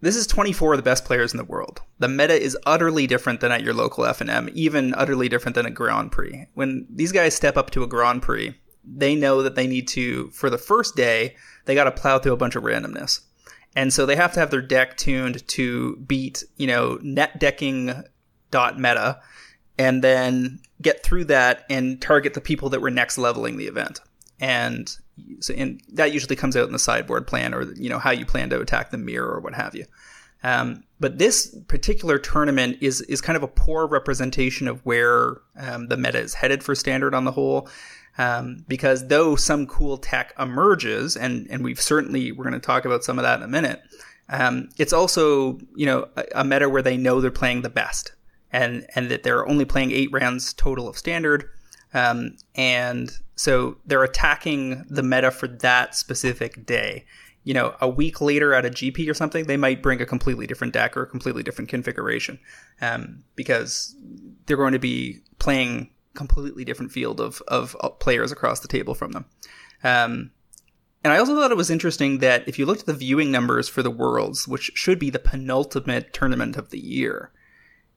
this is 24 of the best players in the world. The meta is utterly different than at your local FNM, even utterly different than a Grand Prix. When these guys step up to a Grand Prix, they know that they need to, for the first day, they got to plow through a bunch of randomness. And so they have to have their deck tuned to beat, you know, net decking dot meta and then get through that and target the people that were next leveling the event. And so and that usually comes out in the sideboard plan or you know how you plan to attack the mirror or what have you. Um, but this particular tournament is is kind of a poor representation of where um, the meta is headed for standard on the whole. Um, because though some cool tech emerges, and and we've certainly we're going to talk about some of that in a minute. Um, it's also you know a, a meta where they know they're playing the best, and and that they're only playing eight rounds total of standard, um, and so they're attacking the meta for that specific day. You know, a week later at a GP or something, they might bring a completely different deck or a completely different configuration, um, because they're going to be playing completely different field of of players across the table from them. Um, and I also thought it was interesting that if you looked at the viewing numbers for the Worlds, which should be the penultimate tournament of the year,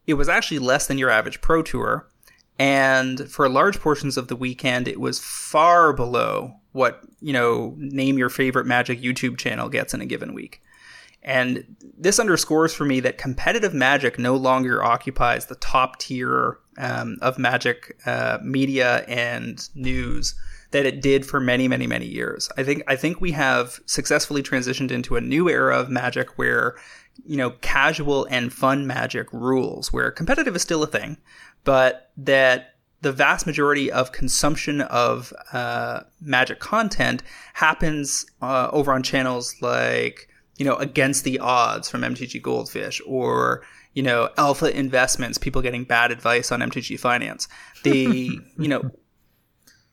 it was actually less than your average Pro Tour. And for large portions of the weekend, it was far below what, you know, name your favorite Magic YouTube channel gets in a given week. And this underscores for me that competitive Magic no longer occupies the top tier um, of Magic uh, media and news that it did for many, many, many years. I think I think we have successfully transitioned into a new era of Magic where you know casual and fun Magic rules, where competitive is still a thing, but that the vast majority of consumption of uh, Magic content happens uh, over on channels like you know against the odds from MTG Goldfish or you know alpha investments people getting bad advice on MTG finance. The you know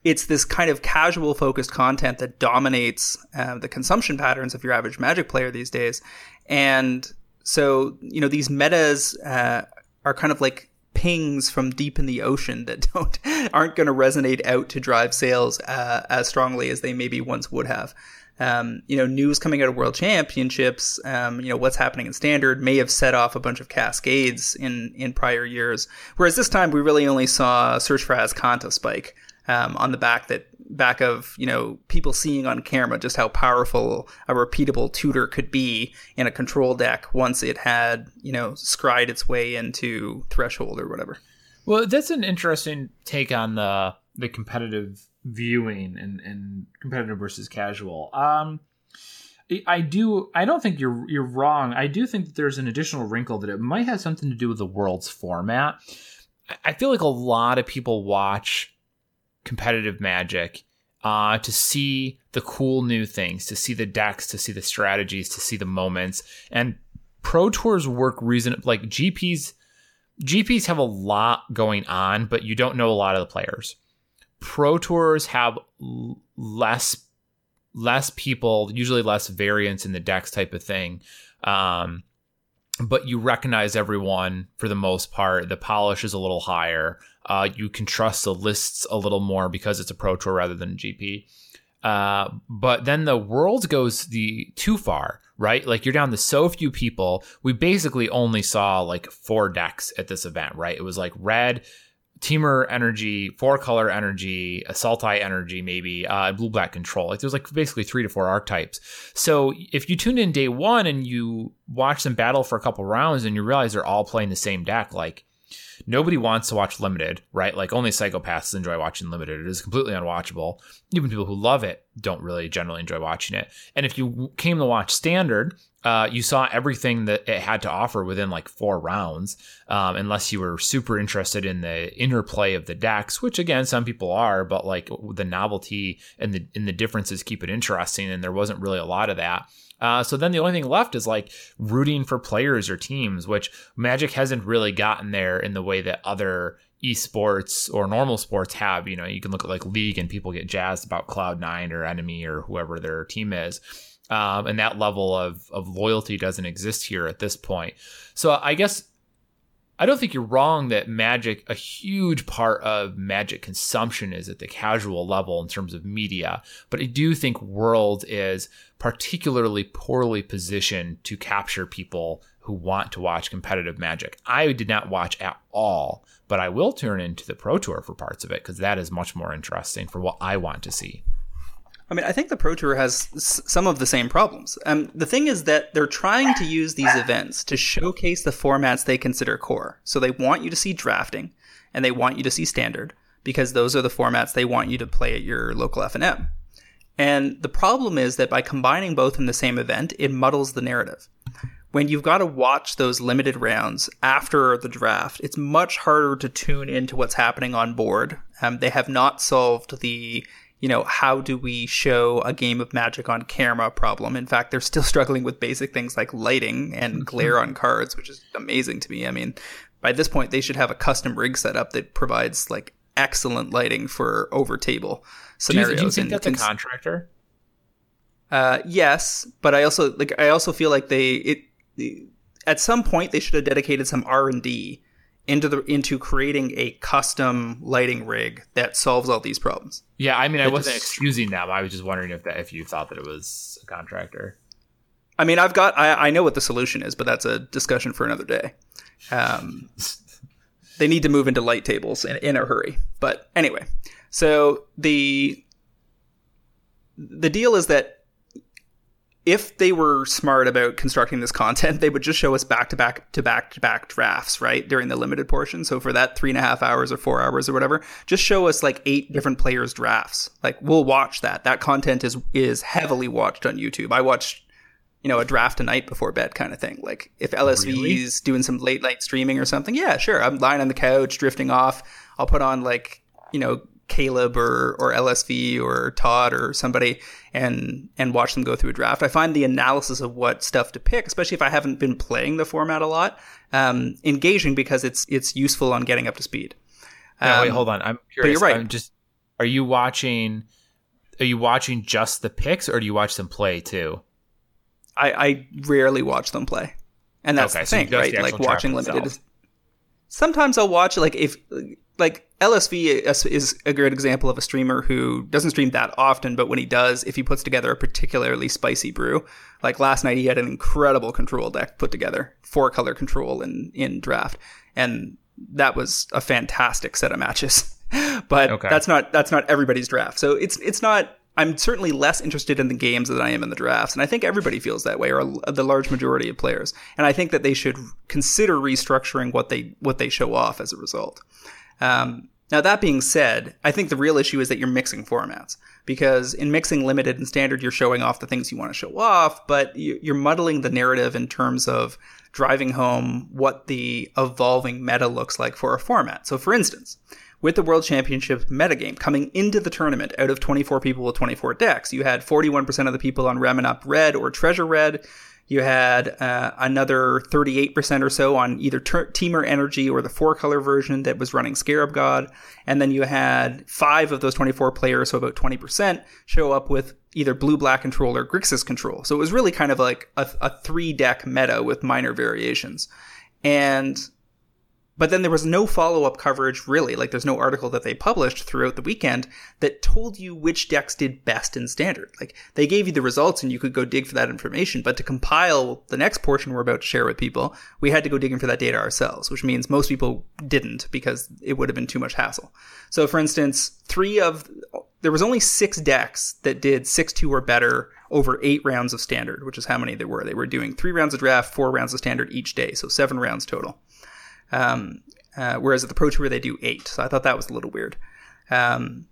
it's this kind of casual focused content that dominates uh, the consumption patterns of your average magic player these days. And so you know these metas uh, are kind of like pings from deep in the ocean that don't aren't going to resonate out to drive sales uh, as strongly as they maybe once would have um, you know, news coming out of World Championships, um, you know, what's happening in Standard may have set off a bunch of cascades in in prior years. Whereas this time we really only saw Search for Azcanta spike um, on the back that back of you know people seeing on camera just how powerful a repeatable tutor could be in a control deck once it had you know scried its way into threshold or whatever. Well, that's an interesting take on the the competitive viewing and, and competitive versus casual. Um, I do. I don't think you're you're wrong. I do think that there's an additional wrinkle that it might have something to do with the world's format. I feel like a lot of people watch competitive Magic uh, to see the cool new things, to see the decks, to see the strategies, to see the moments, and Pro Tours work reason like GPs. GPs have a lot going on, but you don't know a lot of the players. Pro Tours have less less people, usually less variance in the decks type of thing. Um, but you recognize everyone for the most part. The polish is a little higher. Uh, you can trust the lists a little more because it's a pro tour rather than a GP. Uh, but then the world goes the too far, right? Like you're down to so few people. We basically only saw like four decks at this event, right? It was like red, Temur energy, four color energy, Sultai energy, maybe, uh, blue black control. Like there's like basically three to four archetypes. So if you tune in day one and you watch them battle for a couple rounds and you realize they're all playing the same deck, like nobody wants to watch limited, right? Like only psychopaths enjoy watching limited. It is completely unwatchable. Even people who love it don't really generally enjoy watching it. And if you came to watch standard, uh, you saw everything that it had to offer within like four rounds, um, unless you were super interested in the interplay of the decks, which again some people are, but like the novelty and the and the differences keep it interesting, and there wasn't really a lot of that. Uh, so then the only thing left is like rooting for players or teams, which Magic hasn't really gotten there in the way that other esports or normal sports have. You know, you can look at like League and people get jazzed about Cloud9 or Enemy or whoever their team is. Um, and that level of, of loyalty doesn't exist here at this point. So I guess I don't think you're wrong that magic, a huge part of magic consumption is at the casual level in terms of media. But I do think World is particularly poorly positioned to capture people who want to watch competitive magic. I did not watch at all, but I will turn into the Pro Tour for parts of it because that is much more interesting for what I want to see. I mean, I think the Pro Tour has s- some of the same problems. Um, the thing is that they're trying to use these events to showcase the formats they consider core. So they want you to see drafting, and they want you to see standard because those are the formats they want you to play at your local FNM. And the problem is that by combining both in the same event, it muddles the narrative. When you've got to watch those limited rounds after the draft, it's much harder to tune into what's happening on board. Um, they have not solved the you know, how do we show a game of magic on camera problem? In fact, they're still struggling with basic things like lighting and mm-hmm. glare on cards, which is amazing to me. I mean, by this point, they should have a custom rig setup that provides like excellent lighting for over table scenarios. Do you, think that's a contractor? Uh, yes, but I also like. I also feel like they it. At some point, they should have dedicated some R and D into the into creating a custom lighting rig that solves all these problems. Yeah, I mean, I wasn't excusing them. I was just wondering if that if you thought that it was a contractor. I mean, I've got I, I know what the solution is, but that's a discussion for another day. Um, they need to move into light tables in, in a hurry. But anyway, so the the deal is that if they were smart about constructing this content, they would just show us back to back to back to back drafts, right? During the limited portion. So for that three and a half hours or four hours or whatever, just show us like eight different players' drafts. Like we'll watch that. That content is is heavily watched on YouTube. I watch, you know, a draft a night before bed kind of thing. Like if LSV really? is doing some late night streaming or something, yeah, sure. I'm lying on the couch, drifting off. I'll put on like, you know, Caleb or or LSV or Todd or somebody and and watch them go through a draft. I find the analysis of what stuff to pick, especially if I haven't been playing the format a lot, um, engaging because it's it's useful on getting up to speed. Um, wait, hold on. I'm curious. But you're right. I'm just are you watching? Are you watching just the picks, or do you watch them play too? I, I rarely watch them play, and that's okay, the thing, right? The like watching limited. Itself. Sometimes I'll watch like if like LSV is a great example of a streamer who doesn't stream that often, but when he does, if he puts together a particularly spicy brew, like last night he had an incredible control deck put together, four color control in in draft, and that was a fantastic set of matches. but okay. that's not that's not everybody's draft. So it's it's not I'm certainly less interested in the games than I am in the drafts, and I think everybody feels that way, or the large majority of players. And I think that they should consider restructuring what they what they show off as a result. Um, now, that being said, I think the real issue is that you're mixing formats because in mixing limited and standard, you're showing off the things you want to show off, but you're muddling the narrative in terms of driving home what the evolving meta looks like for a format. So, for instance, with the World Championship metagame coming into the tournament out of 24 people with 24 decks, you had 41% of the people on Ramunap Red or Treasure Red, you had uh, another 38% or so on either ter- Temur Energy or the four color version that was running Scarab God. And then you had five of those 24 players, so about 20%, show up with either blue black control or Grixis control. So it was really kind of like a, a three deck meta with minor variations. And but then there was no follow up coverage, really. Like, there's no article that they published throughout the weekend that told you which decks did best in standard. Like, they gave you the results and you could go dig for that information. But to compile the next portion we're about to share with people, we had to go digging for that data ourselves, which means most people didn't because it would have been too much hassle. So, for instance, three of, there was only six decks that did 6 2 or better over eight rounds of standard, which is how many there were. They were doing three rounds of draft, four rounds of standard each day, so seven rounds total. Um, uh, whereas at the Pro Tour they do eight. So I thought that was a little weird. Um,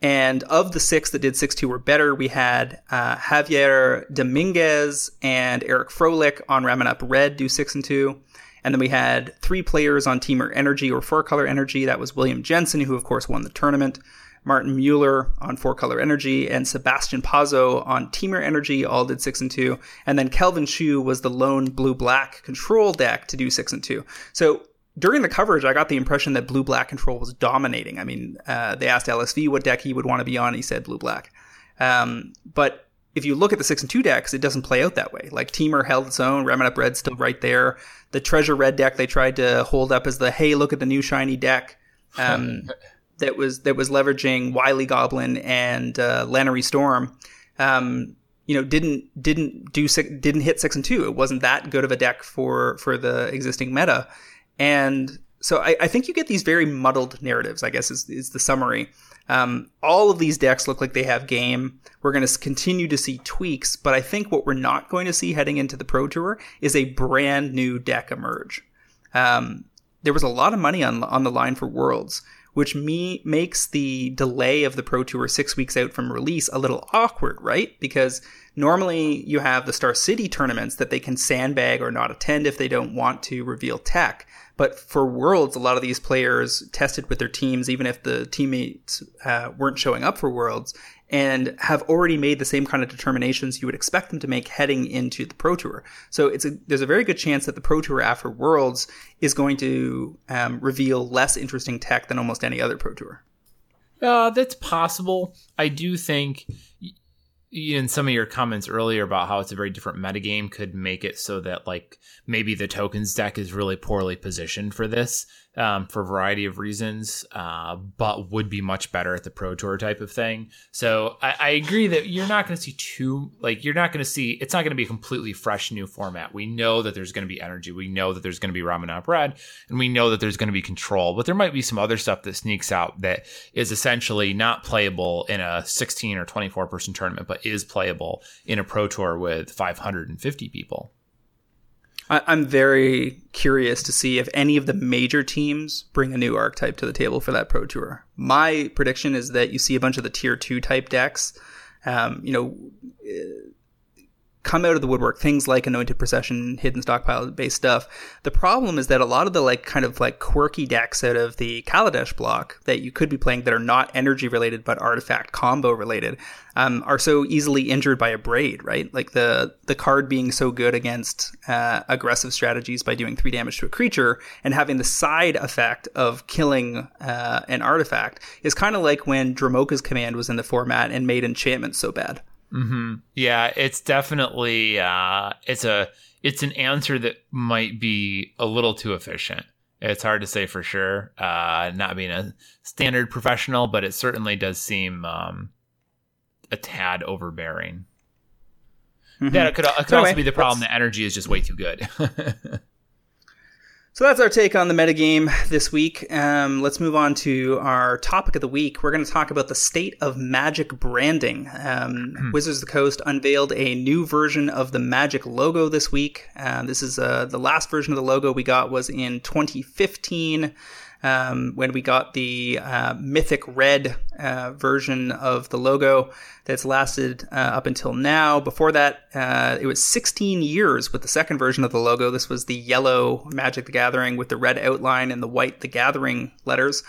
and of the six that did 6 2 were better, we had uh, Javier Dominguez and Eric Froehlich on Ramunap Red do 6 and 2. And then we had three players on Temur Energy or Four Color Energy. That was William Jensen, who of course won the tournament. Martin Mueller on Four Color Energy, and Sebastian Pozzo on Temur Energy all did six and two. And then Kelvin Chew was the lone blue black control deck to do six and two. So during the coverage, I got the impression that blue black control was dominating. I mean, uh, they asked LSV what deck he would want to be on, and he said blue black. Um, but if you look at the six and two decks, it doesn't play out that way. Like Temur held its own, Ramunap Red still right there. The Treasure Red deck they tried to hold up as the hey, look at the new shiny deck. Um, that was that was leveraging Wily Goblin and uh, Lannery Storm. Um, you know, didn't didn't do didn't hit six and two. It wasn't that good of a deck for for the existing meta, and so I, I think you get these very muddled narratives. I guess is is the summary. Um, all of these decks look like they have game. We're going to continue to see tweaks, but I think what we're not going to see heading into the Pro Tour is a brand new deck emerge. Um, there was a lot of money on on the line for Worlds which me makes the delay of the Pro Tour six weeks out from release a little awkward, right? Because normally you have the Star City tournaments that they can sandbag or not attend if they don't want to reveal tech. But for Worlds, a lot of these players tested with their teams, even if the teammates uh, weren't showing up for Worlds, and have already made the same kind of determinations you would expect them to make heading into the Pro Tour. So it's a, there's a very good chance that the Pro Tour after Worlds is going to um, reveal less interesting tech than almost any other Pro Tour. Uh, that's possible. I do think in some of your comments earlier about how it's a very different metagame could make it so that like maybe the tokens deck is really poorly positioned for this um, for a variety of reasons, uh, but would be much better at the Pro Tour type of thing. So I, I agree that you're not going to see too, like, you're not going to see, it's not going to be a completely fresh new format. We know that there's going to be energy. We know that there's going to be Ramen Red, and we know that there's going to be control, but there might be some other stuff that sneaks out that is essentially not playable in a 16 or 24 person tournament, but is playable in a Pro Tour with 550 people. I'm very curious to see if any of the major teams bring a new archetype to the table for that Pro Tour. My prediction is that you see a bunch of the tier two type decks. Um, you know, come out of the woodwork things like anointed procession hidden stockpile based stuff. The problem is that a lot of the like kind of like quirky decks out of the kaladesh block that you could be playing that are not energy related but artifact combo related um, are so easily injured by Abrade right? Like the the card being so good against uh, aggressive strategies by doing three damage to a creature and having the side effect of killing uh, an artifact is kind of like when Dromoka's command was in the format and made enchantment so bad Mm-hmm. Yeah, it's definitely uh, it's a it's an answer that might be a little too efficient. It's hard to say for sure. Uh, not being a standard professional, but it certainly does seem um, a tad overbearing. Mm-hmm. Yeah, it could, it could anyway, also be the problem that energy is just way too good. So that's our take on the metagame this week. Um, let's move on to our topic of the week. We're going to talk about the state of Magic branding. Um, hmm. Wizards of the Coast unveiled a new version of the Magic logo this week. Uh, this is uh, the last version of the logo we got was in 2015 um, when we got the uh, Mythic Red uh, version of the logo that's lasted uh, up until now. Before that, uh, it was 16 years with the second version of the logo. This was the yellow Magic the Gathering with the red outline and the white The Gathering letters.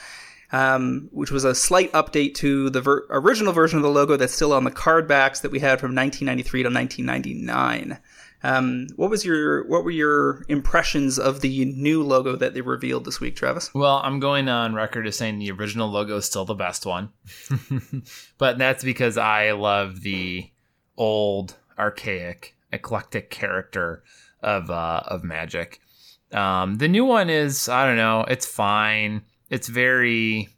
Um, which was a slight update to the ver- original version of the logo that's still on the card backs that we had from 1993 to 1999. Um, what was your what were your impressions of the new logo that they revealed this week, Travis? Well, I'm going on record as saying the original logo is still the best one, but that's because I love the old, archaic, eclectic character of uh, of Magic. Um, the new one is I don't know, it's fine. It's very,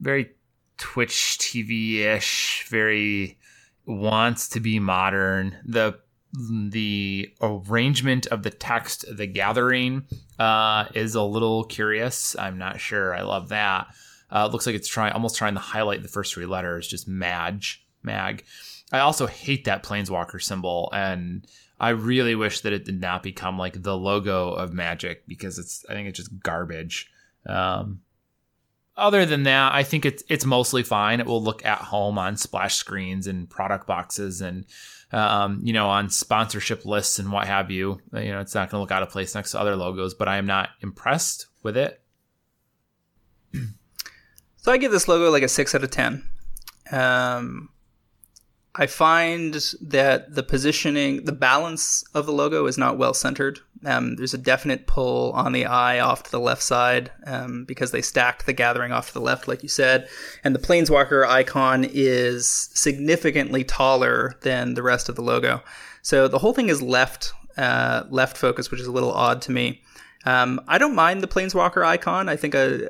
very Twitch TV ish. Very wants to be modern. The the arrangement of the text, the gathering, uh, is a little curious. I'm not sure. I love that. Uh, it looks like it's trying, almost trying to highlight the first three letters, just Mag, Mag. I also hate that planeswalker symbol, and I really wish that it did not become like the logo of Magic because it's I think it's just garbage. Um, other than that, I think it's it's mostly fine. It will look at home on splash screens and product boxes and um, you know on sponsorship lists and what have you. You know, it's not going to look out of place next to other logos, but I am not impressed with it. So I give this logo like a six out of ten. Um, I find that the positioning, the balance of the logo is not well centered. Um, there's a definite pull on the eye off to the left side um, because they stacked the gathering off to the left, like you said. And the Planeswalker icon is significantly taller than the rest of the logo. So the whole thing is left uh, left focus, which is a little odd to me. Um, I don't mind the Planeswalker icon. I think a,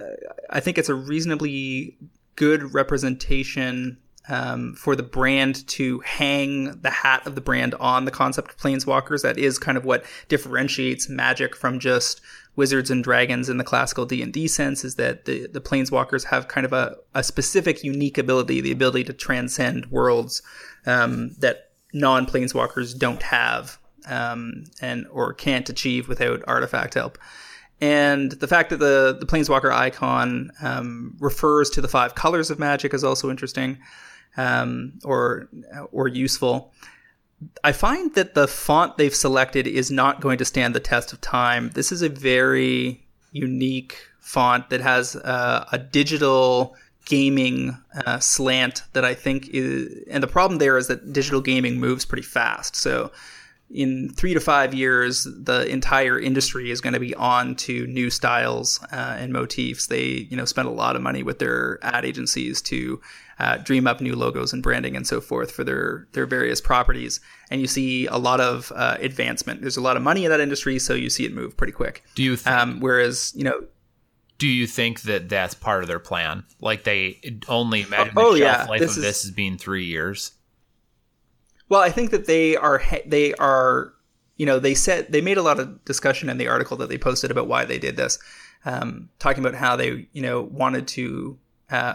I think it's a reasonably good representation um, for the brand to hang the hat of the brand on the concept of planeswalkers. That is kind of what differentiates Magic from just wizards and dragons in the classical D&D sense is that the, the planeswalkers have kind of a, a specific unique ability, the ability to transcend worlds um, that non-planeswalkers don't have um, and or can't achieve without artifact help. And the fact that the, the Planeswalker icon um, refers to the five colors of magic is also interesting um, or or useful. I find that the font they've selected is not going to stand the test of time. This is a very unique font that has uh, a digital gaming uh, slant that I think is, and the problem there is that digital gaming moves pretty fast. So in three to five years, the entire industry is going to be on to new styles uh, and motifs. They, you know, spend a lot of money with their ad agencies to uh, dream up new logos and branding and so forth for their their various properties. And you see a lot of uh, advancement. There's a lot of money in that industry, so you see it move pretty quick. Do you? Think- um, whereas, you know, do you think that that's part of their plan? Like they only imagine oh, the shelf yeah. life this of is, this as being three years. Well, I think that they are they are you know they said they made a lot of discussion in the article that they posted about why they did this, um, talking about how they you know wanted to uh,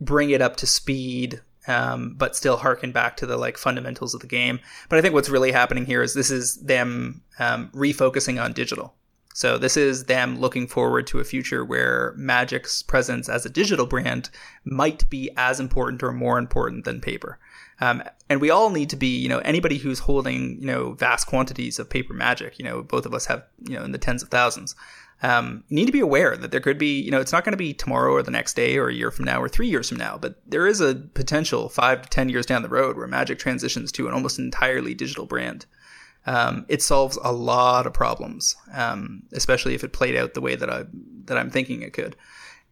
bring it up to speed. Um, but still harken back to the like fundamentals of the game. But I think what's really happening here is this is them um, refocusing on digital. So this is them looking forward to a future where Magic's presence as a digital brand might be as important or more important than paper. Um, and we all need to be, you know, anybody who's holding, you know, vast quantities of paper magic, you know, both of us have, you know, in the tens of thousands. Um, need to be aware that there could be, you know, it's not going to be tomorrow or the next day or a year from now or three years from now, but there is a potential five to 10 years down the road where magic transitions to an almost entirely digital brand. Um, it solves a lot of problems, um, especially if it played out the way that I that I'm thinking it could,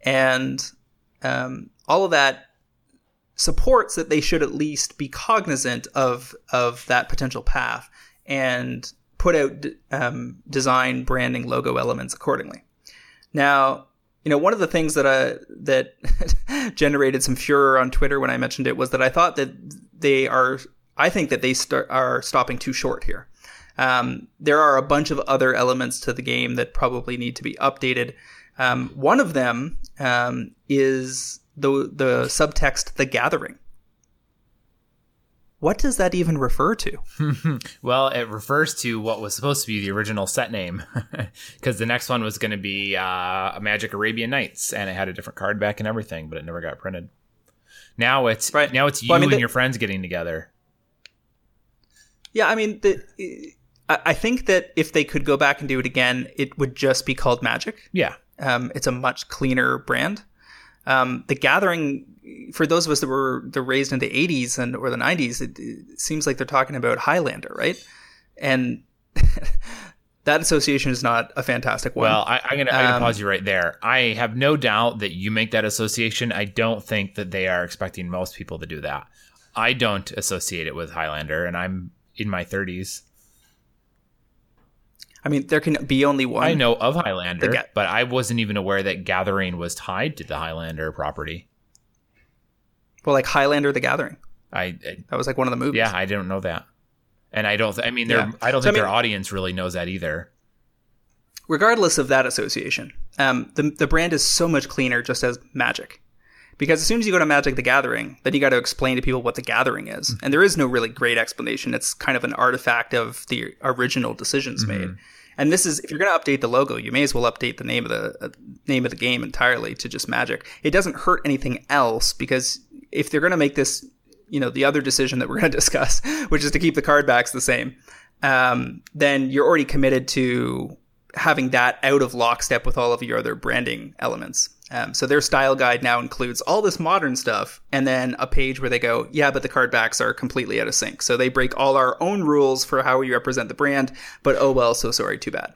and um, all of that supports that they should at least be cognizant of of that potential path and put out um, design, branding, logo elements accordingly. Now, you know, one of the things that I, that generated some furor on Twitter when I mentioned it was that I thought that they are. I think that they start, are stopping too short here. Um, there are a bunch of other elements to the game that probably need to be updated. Um, one of them um, is the the subtext the gathering what does that even refer to? well, it refers to what was supposed to be the original set name, because the next one was going to be uh, Magic Arabian Nights, and it had a different card back and everything, but it never got printed. Now it's right. now it's you well, I mean, and the, your friends getting together. Yeah, I mean, the, I think that if they could go back and do it again, it would just be called Magic. Yeah, um, it's a much cleaner brand. Um, the Gathering, for those of us that were the raised in the 80s and or the 90s, it, it seems like they're talking about Highlander, right? And that association is not a fantastic one. Well, I, am gonna, um, pause you right there. I have no doubt that you make that association. I don't think that they are expecting most people to do that. I don't associate it with Highlander, and I'm in my 30s. I mean, there can be only one. I know of Highlander, ga- but I wasn't even aware that Gathering was tied to the Highlander property. Well, like Highlander: The Gathering. I, I that was like one of the movies. Yeah, I didn't know that, and I don't. Th- I mean, yeah. I don't so, think I mean, their audience really knows that either. Regardless of that association, um, the the brand is so much cleaner just as Magic, Because as soon as you go to Magic the Gathering, then you got to explain to people what the Gathering is. Mm-hmm. And there is no really great explanation. It's kind of an artifact of the original decisions mm-hmm. made. And this is if you're going to update the logo, you may as well update the name of the uh, name of the game entirely to just Magic. It doesn't hurt anything else because if they're going to make this, you know, the other decision that we're going to discuss, which is to keep the card backs the same, um, then you're already committed to having that out of lockstep with all of your other branding elements. Um, so their style guide now includes all this modern stuff and then a page where they go, yeah, but the card backs are completely out of sync. So they break all our own rules for how we represent the brand, but oh well, so sorry, too bad.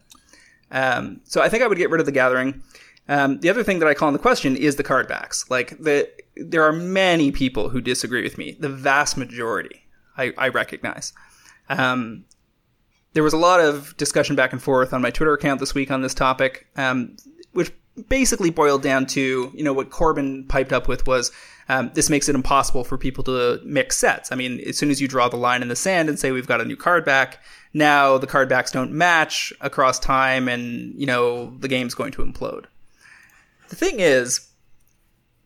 Um, so I think I would get rid of the gathering. Um, the other thing that I call in the question is the card backs. Like the, there are many people who disagree with me. The vast majority, I, I recognize. Um, there was a lot of discussion back and forth on my Twitter account this week on this topic, um, which basically boiled down to you know what Corbin piped up with was um, this makes it impossible for people to mix sets. I mean, as soon as you draw the line in the sand and say we've got a new card back, now the card backs don't match across time, and you know the game's going to implode. The thing is,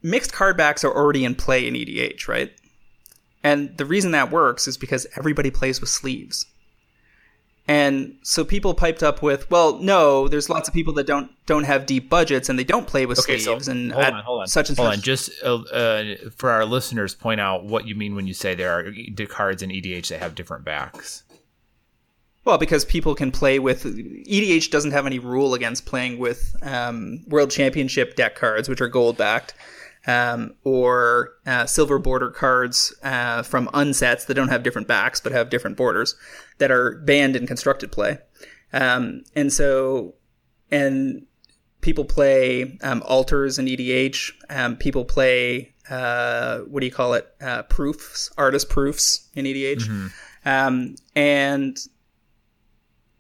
mixed card backs are already in play in EDH, right? And the reason that works is because everybody plays with sleeves. And so people piped up with, well, no, there's lots of people that don't don't have deep budgets and they don't play with okay, sleeves so and hold on, hold on, such and hold such. on. Just uh, uh, for our listeners, point out what you mean when you say there are cards in EDH that have different backs. Well, because people can play with EDH doesn't have any rule against playing with um, World Championship deck cards, which are gold backed um, or uh, silver border cards uh, from unsets that don't have different backs but have different borders that are banned in constructed play. Um, and so, and people play um, alters in EDH. Um, people play uh, what do you call it? Uh, proofs, artist proofs in EDH, mm-hmm. Um, and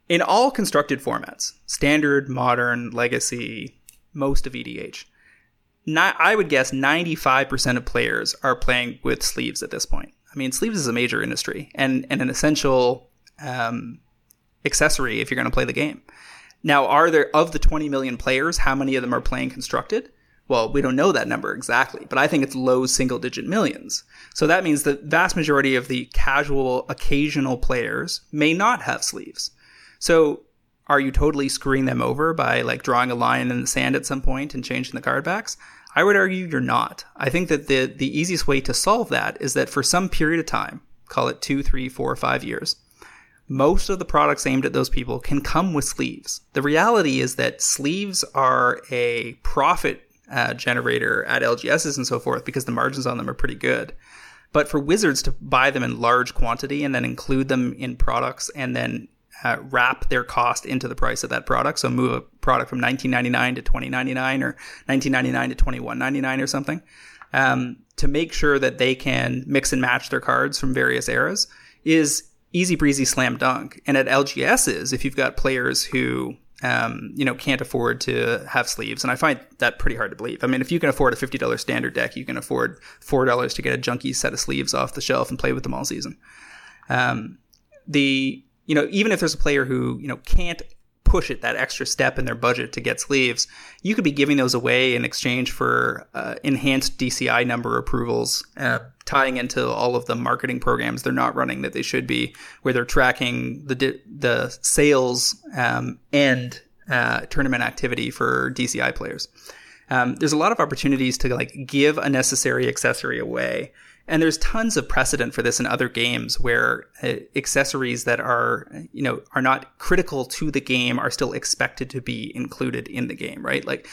in all constructed formats, standard, modern, legacy, most of EDH not, I would guess 95% of players are playing with sleeves at this point. I mean, sleeves is a major industry and, and an essential um, accessory if you're going to play the game. Now, are there, of the 20 million players, how many of them are playing constructed? Well, we don't know that number exactly, but I think it's low single digit millions. So that means the vast majority of the casual, occasional players may not have sleeves. So are you totally screwing them over by like drawing a line in the sand at some point and changing the card backs? I would argue you're not. I think that the the easiest way to solve that is that for some period of time, call it two, three, four, five years, most of the products aimed at those people can come with sleeves. The reality is that sleeves are a profit uh, generator at LGSs and so forth because the margins on them are pretty good. But for wizards to buy them in large quantity and then include them in products and then uh, wrap their cost into the price of that product. So move a product from 19.99 to 20.99 or 19.99 to 21.99 or something um, to make sure that they can mix and match their cards from various eras is easy breezy slam dunk. And at LGSs, if you've got players who um, you know, can't afford to have sleeves. And I find that pretty hard to believe. I mean, if you can afford a $50 standard deck, you can afford $4 to get a junky set of sleeves off the shelf and play with them all season. Um, the you know, even if there's a player who, you know, can't push it that extra step in their budget to get sleeves, you could be giving those away in exchange for uh, enhanced DCI number approvals, uh, tying into all of the marketing programs they're not running that they should be, where they're tracking the the sales um, and uh, tournament activity for DCI players. Um, there's a lot of opportunities to like give a necessary accessory away and there's tons of precedent for this in other games where uh, accessories that are, you know, are not critical to the game are still expected to be included in the game, right? Like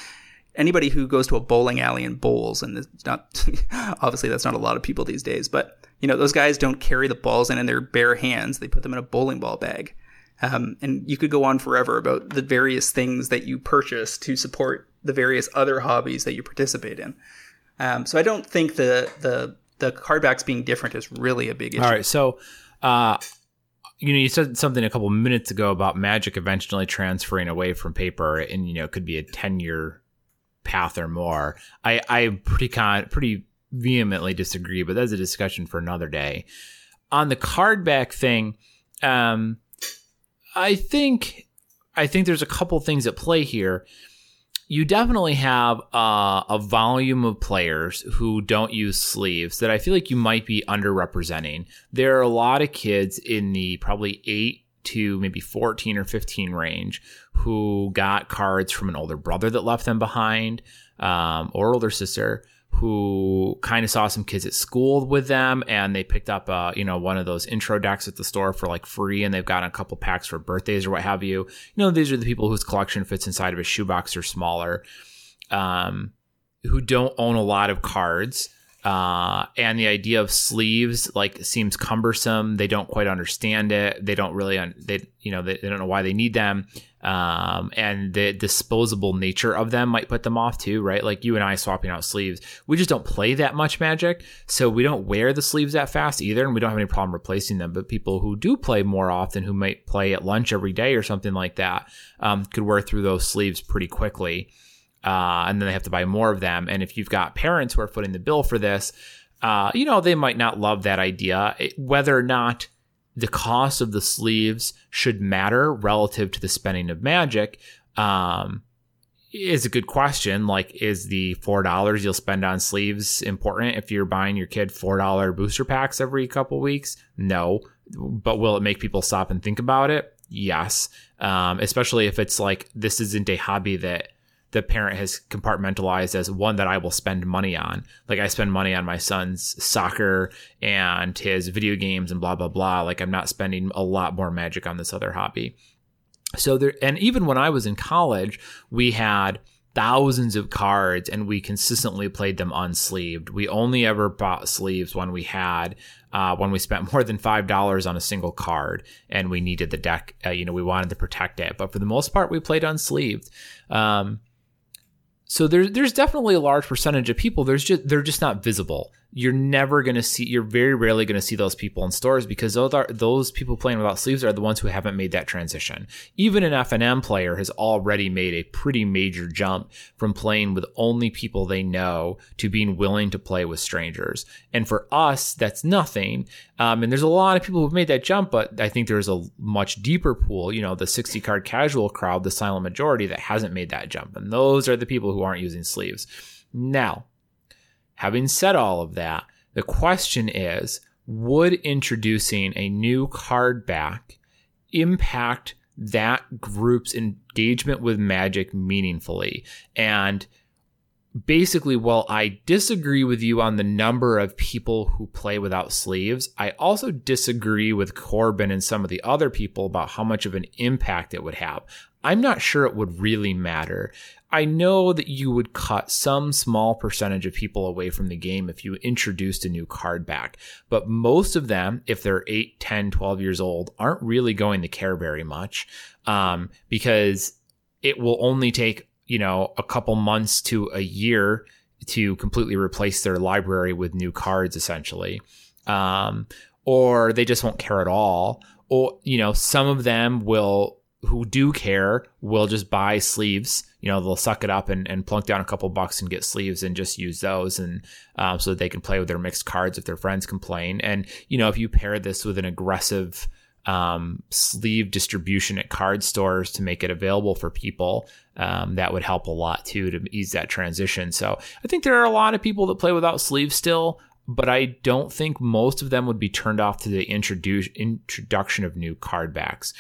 anybody who goes to a bowling alley and bowls, and it's not, obviously that's not a lot of people these days, but you know, those guys don't carry the balls in in their bare hands. They put them in a bowling ball bag. Um, and you could go on forever about the various things that you purchase to support the various other hobbies that you participate in. Um, so I don't think the the the cardbacks being different is really a big issue. All right, so uh, you know, you said something a couple minutes ago about Magic eventually transferring away from paper, and you know, it could be a ten year path or more. I I pretty con pretty vehemently disagree, but that's a discussion for another day. On the cardback thing, um, I think I think there's a couple things at play here. You definitely have uh, a volume of players who don't use sleeves that I feel like you might be underrepresenting. There are a lot of kids in the probably eight to maybe 14 or 15 range who got cards from an older brother that left them behind um, or older sister who kind of saw some kids at school with them and they picked up uh, you know one of those intro decks at the store for like free and they've gotten a couple packs for birthdays or what have you you know these are the people whose collection fits inside of a shoebox or smaller um, who don't own a lot of cards uh, and the idea of sleeves like seems cumbersome. They don't quite understand it. They don't really, un- they you know, they, they, don't know why they need them. Um, and the disposable nature of them might put them off too, right? Like you and I swapping out sleeves. We just don't play that much Magic, so we don't wear the sleeves that fast either, and we don't have any problem replacing them. But people who do play more often, who might play at lunch every day or something like that, um, could wear through those sleeves pretty quickly uh, and then they have to buy more of them. And if you've got parents who are footing the bill for this, uh, you know, they might not love that idea. whether or not the cost of the sleeves should matter relative to the spending of magic um, is a good question. Like, is the four dollars you'll spend on sleeves important if you're buying your kid four dollar booster packs every couple weeks? No, but will it make people stop and think about it? Yes, um, especially if it's like this isn't a hobby that the parent has compartmentalized as one that I will spend money on. Like I spend money on my son's soccer and his video games and blah blah blah. Like I'm not spending a lot more magic on this other hobby. So there and even when I was in college, we had thousands of cards and we consistently played them unsleeved. We only ever bought sleeves when we had uh, when we spent more than five dollars on a single card and we needed the deck. Uh, you know, we wanted to protect it, but for the most part, we played unsleeved. Um, so there's there's definitely a large percentage of people there's just they're just not visible you're never going to see you're very rarely going to see those people in stores because those are those people playing without sleeves are the ones who haven't made that transition. Even an FNM player has already made a pretty major jump from playing with only people they know to being willing to play with strangers. And for us that's nothing. Um, and there's a lot of people who've made that jump but i think there's a much deeper pool you know the 60 card casual crowd the silent majority that hasn't made that jump. And those are the people who aren't using sleeves. Now Having said all of that, the question is would introducing a new card back impact that group's engagement with magic meaningfully? And basically, while I disagree with you on the number of people who play without sleeves, I also disagree with Corbin and some of the other people about how much of an impact it would have. I'm not sure it would really matter. I know that you would cut some small percentage of people away from the game if you introduced a new card back, but most of them, if they're 8, 10, 12 years old, aren't really going to care very much um, because it will only take, you know, a couple months to a year to completely replace their library with new cards, essentially. Um, or they just won't care at all. Or, you know, some of them will who do care will just buy sleeves. You know, they'll suck it up and, and plunk down a couple bucks and get sleeves and just use those, and um, so that they can play with their mixed cards if their friends complain. And you know, if you pair this with an aggressive um, sleeve distribution at card stores to make it available for people, um, that would help a lot too to ease that transition. So I think there are a lot of people that play without sleeves still but I don't think most of them would be turned off to the introdu- introduction of new card backs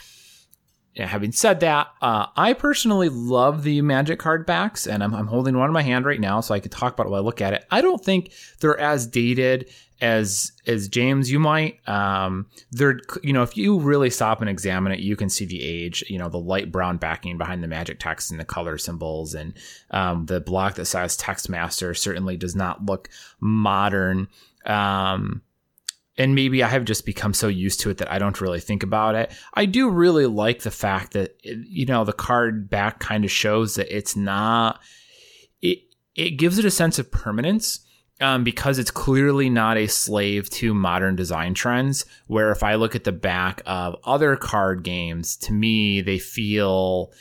having said that, uh, I personally love the Magic card backs, and I'm, I'm, holding one in my hand right now, so I can talk about it while I look at it. I don't think they're as dated as as James you might. Um, they're you know if you really stop and examine it, you can see the age. You know the light brown backing behind the Magic text and the color symbols, and um, the block that says Deckmaster certainly does not look modern. Um, and maybe I have just become so used to it that I don't really think about it. I do really like the fact that you know the card back kind of shows that it's not it it gives it a sense of permanence um, because it's clearly not a slave to modern design trends. Where if I look at the back of other card games, to me they feel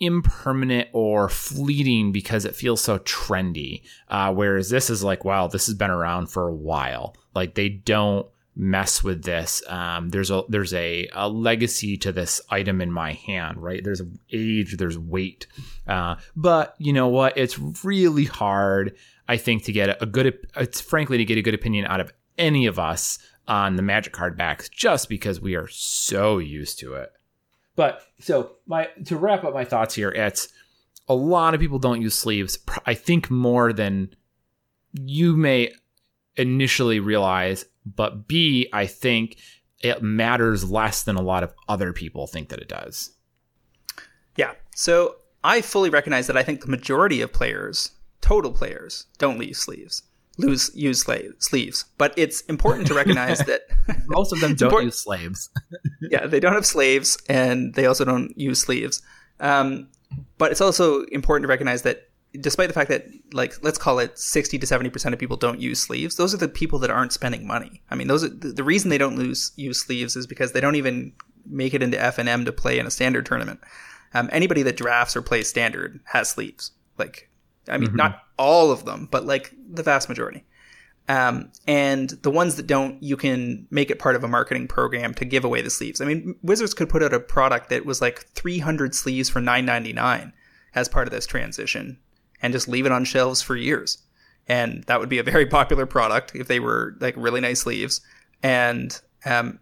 impermanent or fleeting because it feels so trendy. Uh, whereas this is like, wow, this has been around for a while. Like they don't mess with this. Um, there's a there's a, a legacy to this item in my hand, right? There's age, there's weight, uh, but you know what? It's really hard, I think, to get a good. It's frankly to get a good opinion out of any of us on the Magic card backs, just because we are so used to it. But so my to wrap up my thoughts here, it's a lot of people don't use sleeves. I think more than you may initially realize, but B, I think it matters less than a lot of other people think that it does. Yeah. So I fully recognize that I think the majority of players, total players, don't leave sleeves. Lose use sleeves, but it's important to recognize that most of them don't important. use slaves. yeah, they don't have slaves, and they also don't use sleeves. Um, but it's also important to recognize that despite the fact that like let's call it 60 to 70% of people don't use sleeves those are the people that aren't spending money i mean those are the, reason they don't lose, use sleeves is because they don't even make it into fnm to play in a standard tournament um, anybody that drafts or plays standard has sleeves like i mean mm-hmm. not all of them but like the vast majority um, and the ones that don't, you can make it part of a marketing program to give away the sleeves. I mean, Wizards could put out a product that was like 300 sleeves for 9.99 as part of this transition, and just leave it on shelves for years. And that would be a very popular product if they were like really nice sleeves. And, um,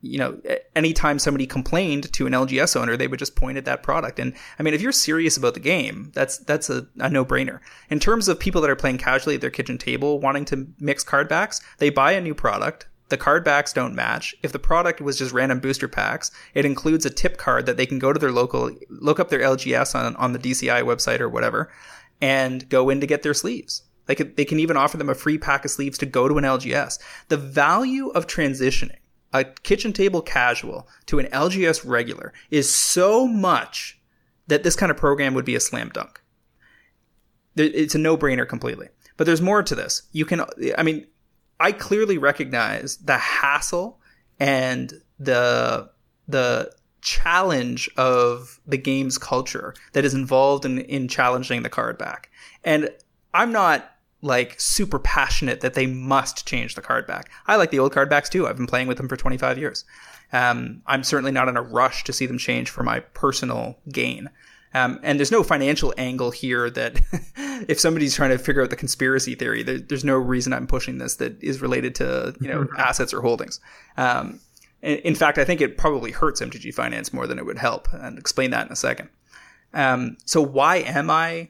you know, anytime somebody complained to an LGS owner, they would just point at that product. And I mean, if you're serious about the game, that's that's a, a no brainer. In terms of people that are playing casually at their kitchen table, wanting to mix card backs, they buy a new product. The card backs don't match. If the product was just random booster packs, it includes a tip card that they can go to their local, look up their LGS on on the DCI website or whatever, and go in to get their sleeves. Like they can even offer them a free pack of sleeves to go to an LGS. The value of transitioning a kitchen table casual to an LGS regular is so much that this kind of program would be a slam dunk. It's a no brainer completely. But there's more to this. You can, I mean, I clearly recognize the hassle and the, the challenge of the game's culture that is involved in, in challenging the card back. And I'm not like super passionate that they must change the card back. I like the old card backs too. I've been playing with them for 25 years. Um, I'm certainly not in a rush to see them change for my personal gain. Um, and there's no financial angle here that if somebody's trying to figure out the conspiracy theory, there, there's no reason I'm pushing this that is related to you know assets or holdings. Um, in fact, I think it probably hurts MTG Finance more than it would help, and explain that in a second. Um, so why am I?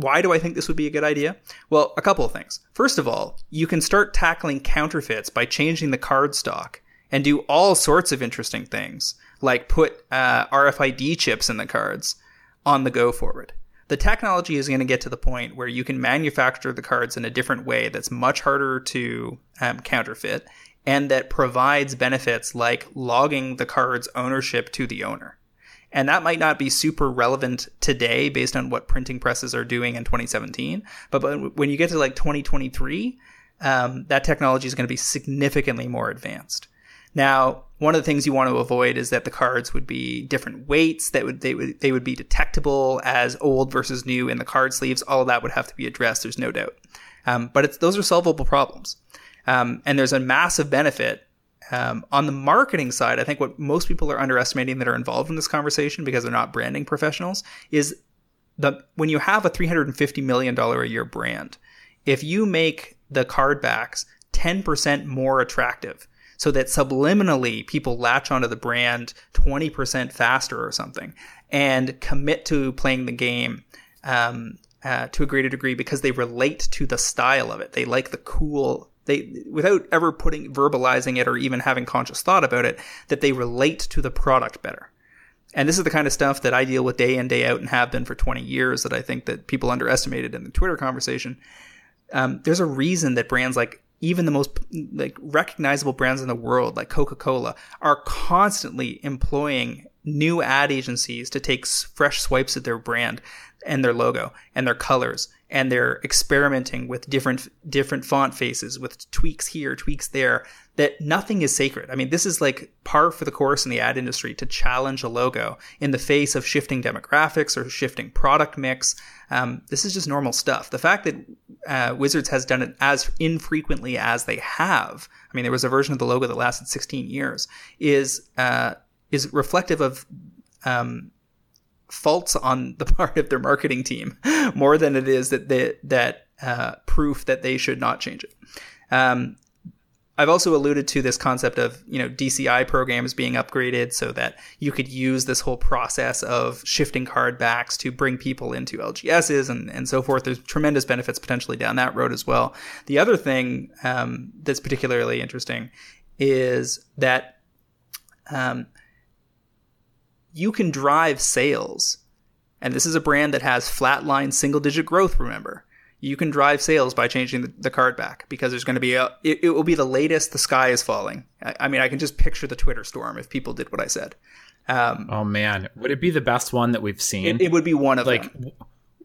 Why do I think this would be a good idea? Well, a couple of things. First of all, you can start tackling counterfeits by changing the card stock and do all sorts of interesting things, like put uh, RFID chips in the cards on the go forward. The technology is going to get to the point where you can manufacture the cards in a different way that's much harder to um, counterfeit and that provides benefits like logging the card's ownership to the owner. And that might not be super relevant today based on what printing presses are doing in 2017. But, but when you get to like 2023, um, that technology is going to be significantly more advanced. Now, one of the things you want to avoid is that the cards would be different weights that would they would they would be detectable as old versus new in the card sleeves. All of that would have to be addressed. There's no doubt. Um, but it's those are solvable problems. Um, and there's a massive benefit um, on the marketing side. I think what most people are underestimating that are involved in this conversation because they're not branding professionals is the when you have a 350 million dollar a year brand, if you make the card backs 10% more attractive so that subliminally people latch onto the brand 20% faster or something and commit to playing the game um, uh, to a greater degree because they relate to the style of it. They like the cool they without ever putting verbalizing it or even having conscious thought about it that they relate to the product better. And this is the kind of stuff that i deal with day in day out and have been for 20 years that i think that people underestimated in the twitter conversation. Um, there's a reason that brands like even the most like recognizable brands in the world like coca-cola are constantly employing new ad agencies to take fresh swipes at their brand and their logo and their colors and they're experimenting with different different font faces with tweaks here tweaks there that nothing is sacred. I mean this is like par for the course in the ad industry to challenge a logo in the face of shifting demographics or shifting product mix. Um, this is just normal stuff. The fact that uh, wizards has done it as infrequently as they have i mean there was a version of the logo that lasted 16 years is uh, is reflective of um, faults on the part of their marketing team more than it is that they, that uh, proof that they should not change it. Um, I've also alluded to this concept of you know DCI programs being upgraded so that you could use this whole process of shifting card backs to bring people into LGSs and, and so forth. There's tremendous benefits potentially down that road as well. The other thing um, that's particularly interesting is that um, you can drive sales. And this is a brand that has flatline single digit growth, remember. You can drive sales by changing the, the card back because there's going to be a, it, it, will be the latest the sky is falling. I, I, mean, I can just picture the Twitter storm if people did what I said. Um, oh man, would it be the best one that we've seen? It, it would be one of like, them.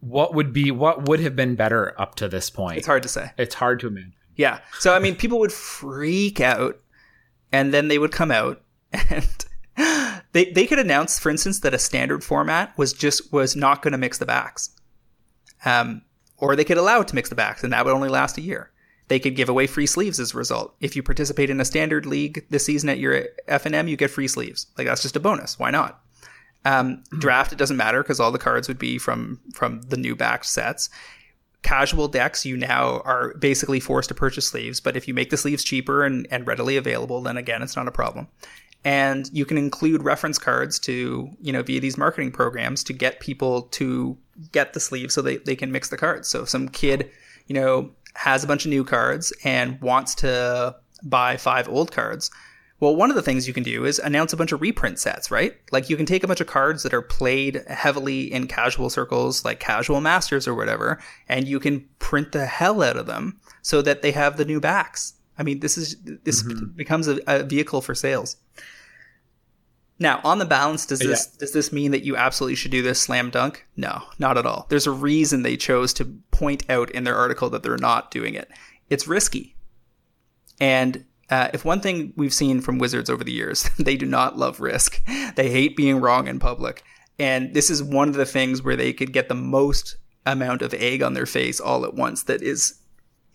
What would be, what would have been better up to this point? It's hard to say. It's hard to imagine. Yeah. So, I mean, people would freak out and then they would come out and they they could announce, for instance, that a standard format was just was not going to mix the backs, um, or they could allow it to mix the backs, and that would only last a year. They could give away free sleeves as a result. If you participate in a standard league this season at your FNM, you get free sleeves. Like that's just a bonus. Why not? Um, draft it doesn't matter because all the cards would be from from the new back sets. Casual decks, you now are basically forced to purchase sleeves, but if you make the sleeves cheaper and, and readily available, then again, it's not a problem and you can include reference cards to you know via these marketing programs to get people to get the sleeve so they, they can mix the cards. So if some kid you know has a bunch of new cards and wants to buy five old cards well one of the things you can do is announce a bunch of reprint sets right? Like you can take a bunch of cards that are played heavily in casual circles like casual masters or whatever and you can print the hell out of them so that they have the new backs. I mean this is this mm-hmm. becomes a, a vehicle for sales now, on the balance, does this yeah. does this mean that you absolutely should do this slam dunk? No, not at all. There's a reason they chose to point out in their article that they're not doing it. It's risky. And uh, if one thing we've seen from Wizards over the years, they do not love risk. They hate being wrong in public. And this is one of the things where they could get the most amount of egg on their face all at once that is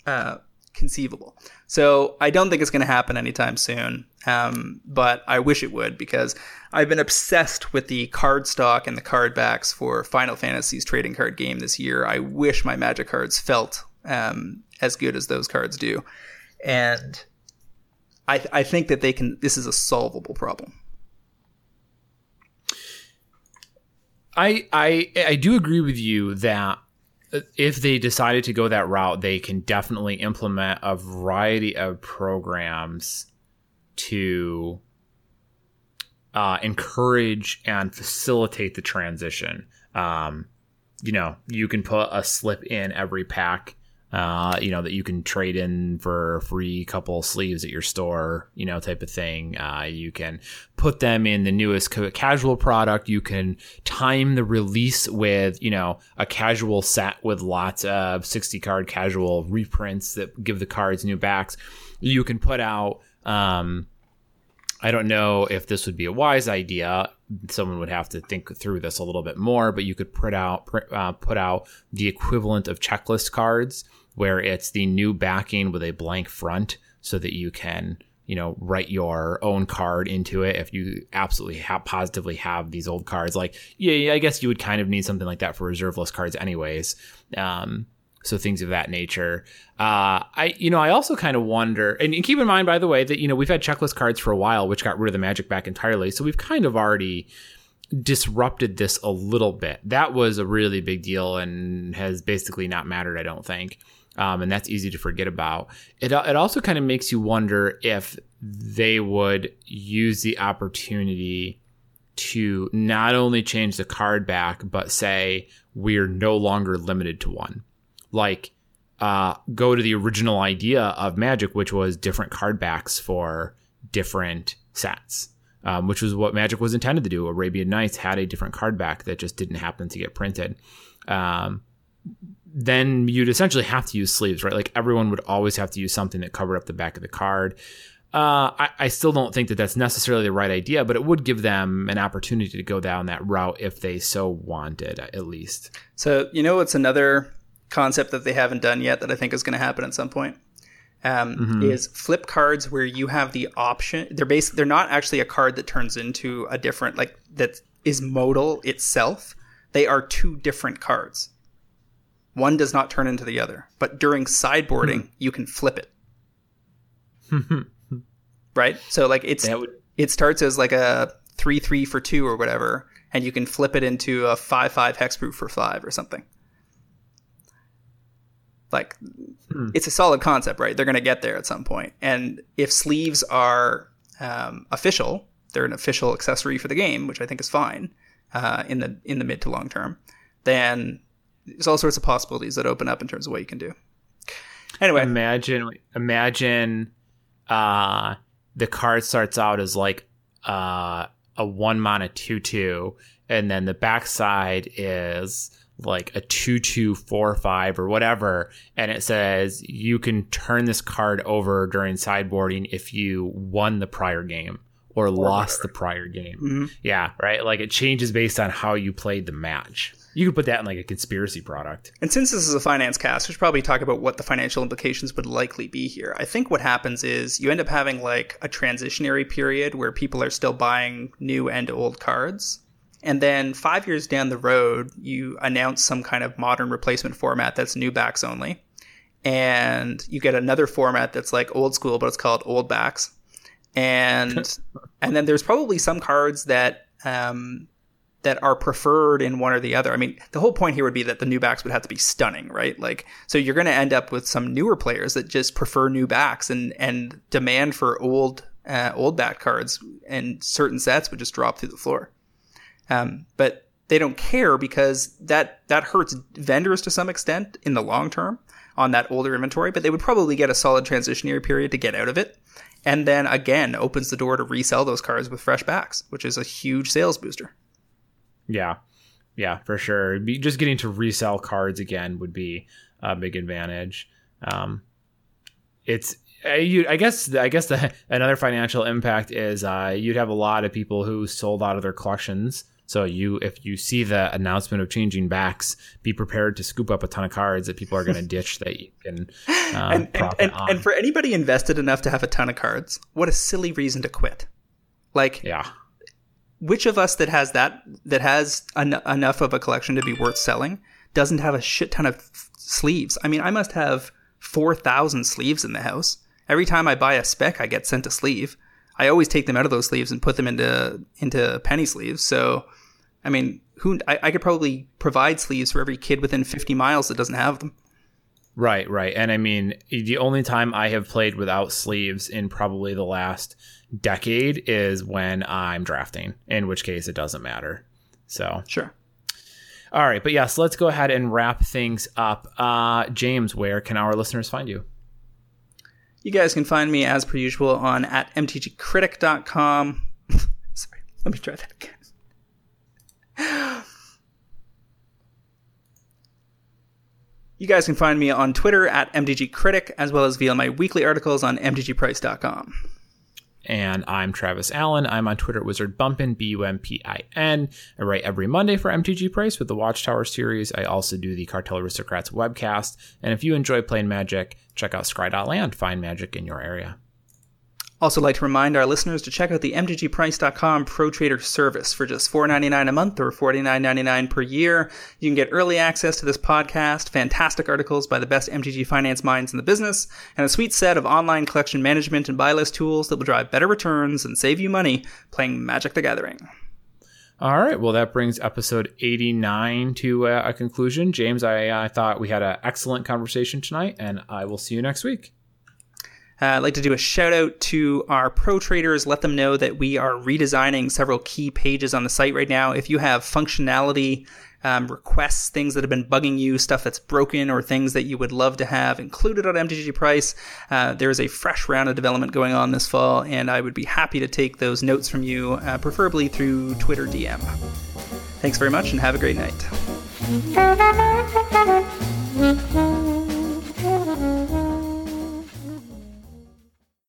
uh, conceivable. So I don't think it's going to happen anytime soon, um, but I wish it would because I've been obsessed with the card stock and the card backs for Final Fantasy's trading card game this year. I wish my Magic cards felt um, as good as those cards do, and I, I think that they can. This is a solvable problem. I I I do agree with you that if they decided to go that route, they can definitely implement a variety of programs to uh, encourage and facilitate the transition. Um, you know, you can put a slip in every pack uh, you know, that you can trade in for a free couple sleeves at your store, you know, type of thing. Uh, you can put them in the newest casual product. You can time the release with, you know, a casual set with lots of 60 card casual reprints that give the cards new backs. You can put out, um, I don't know if this would be a wise idea. Someone would have to think through this a little bit more, but you could put out uh, put out the equivalent of checklist cards where it's the new backing with a blank front so that you can you know write your own card into it if you absolutely have positively have these old cards. Like yeah i guess you would kind of need something like that for reserve list cards anyways. Um, so things of that nature. Uh, i you know i also kind of wonder and keep in mind by the way that you know we've had checklist cards for a while which got rid of the magic back entirely. So we've kind of already disrupted this a little bit. That was a really big deal and has basically not mattered i don't think um, and that's easy to forget about. It, it also kind of makes you wonder if they would use the opportunity to not only change the card back, but say we're no longer limited to one. Like, uh, go to the original idea of Magic, which was different card backs for different sets, um, which was what Magic was intended to do. Arabian Nights had a different card back that just didn't happen to get printed. Um, then you'd essentially have to use sleeves, right? Like everyone would always have to use something that covered up the back of the card. Uh, I, I, still don't think that that's necessarily the right idea, but it would give them an opportunity to go down that route if they so wanted, at least. So, you know, what's another concept that they haven't done yet that I think is going to happen at some point? Um, mm-hmm. Is flip cards where you have the option. They're basically they're not actually a card that turns into a different like that is modal itself. They are two different cards. One does not turn into the other, but during sideboarding, hmm. you can flip it. right? So like it's would... it starts as like a three three for two or whatever, and you can flip it into a five five hexproof for five or something. Like hmm. it's a solid concept, right? They're going to get there at some point. And if sleeves are um, official, they're an official accessory for the game, which I think is fine uh, in the in the mid to long term. Then there's all sorts of possibilities that open up in terms of what you can do. Anyway, imagine imagine uh, the card starts out as like uh, a one mana two two, and then the backside is like a two two four five or whatever, and it says you can turn this card over during sideboarding if you won the prior game or, or lost whatever. the prior game. Mm-hmm. Yeah, right. Like it changes based on how you played the match. You could put that in like a conspiracy product. And since this is a finance cast, we should probably talk about what the financial implications would likely be here. I think what happens is you end up having like a transitionary period where people are still buying new and old cards. And then five years down the road, you announce some kind of modern replacement format that's new backs only. And you get another format that's like old school, but it's called old backs. And and then there's probably some cards that um, that are preferred in one or the other. I mean, the whole point here would be that the new backs would have to be stunning, right? Like, so you're going to end up with some newer players that just prefer new backs, and and demand for old uh, old back cards and certain sets would just drop through the floor. Um, but they don't care because that that hurts vendors to some extent in the long term on that older inventory. But they would probably get a solid transitionary period to get out of it, and then again opens the door to resell those cards with fresh backs, which is a huge sales booster. Yeah, yeah, for sure. Just getting to resell cards again would be a big advantage. Um, it's uh, I guess I guess the, another financial impact is uh, you'd have a lot of people who sold out of their collections. So you, if you see the announcement of changing backs, be prepared to scoop up a ton of cards that people are going to ditch that you can and, and, and, and, for anybody invested enough to have a ton of cards, what a silly reason to quit. Like, yeah, which of us that has that that has en- enough of a collection to be worth selling doesn't have a shit ton of f- sleeves? I mean, I must have four thousand sleeves in the house. Every time I buy a spec, I get sent a sleeve. I always take them out of those sleeves and put them into into penny sleeves. So, I mean, who I, I could probably provide sleeves for every kid within fifty miles that doesn't have them. Right, right. And I mean, the only time I have played without sleeves in probably the last decade is when I'm drafting, in which case it doesn't matter. So, sure. All right, but yes, let's go ahead and wrap things up. Uh, James, where can our listeners find you? You guys can find me as per usual on at mtgcritic.com. Sorry, let me try that again. You guys can find me on Twitter at MTGCritic, as well as via my weekly articles on MTGPrice.com. And I'm Travis Allen. I'm on Twitter at Wizard Bumpin, B U M P I N. I write every Monday for MTG Price with the Watchtower series. I also do the Cartel Aristocrats webcast. And if you enjoy playing Magic, check out Scry.land. Find magic in your area. Also, like to remind our listeners to check out the MTGPrice.com Pro Trader service for just $4.99 a month or $49.99 per year. You can get early access to this podcast, fantastic articles by the best MTG finance minds in the business, and a sweet set of online collection management and buy list tools that will drive better returns and save you money playing Magic the Gathering. All right. Well, that brings episode 89 to a conclusion. James, I, I thought we had an excellent conversation tonight, and I will see you next week. Uh, I'd like to do a shout out to our pro traders. Let them know that we are redesigning several key pages on the site right now. If you have functionality um, requests, things that have been bugging you, stuff that's broken, or things that you would love to have included on MTG Price, uh, there is a fresh round of development going on this fall, and I would be happy to take those notes from you, uh, preferably through Twitter DM. Thanks very much, and have a great night.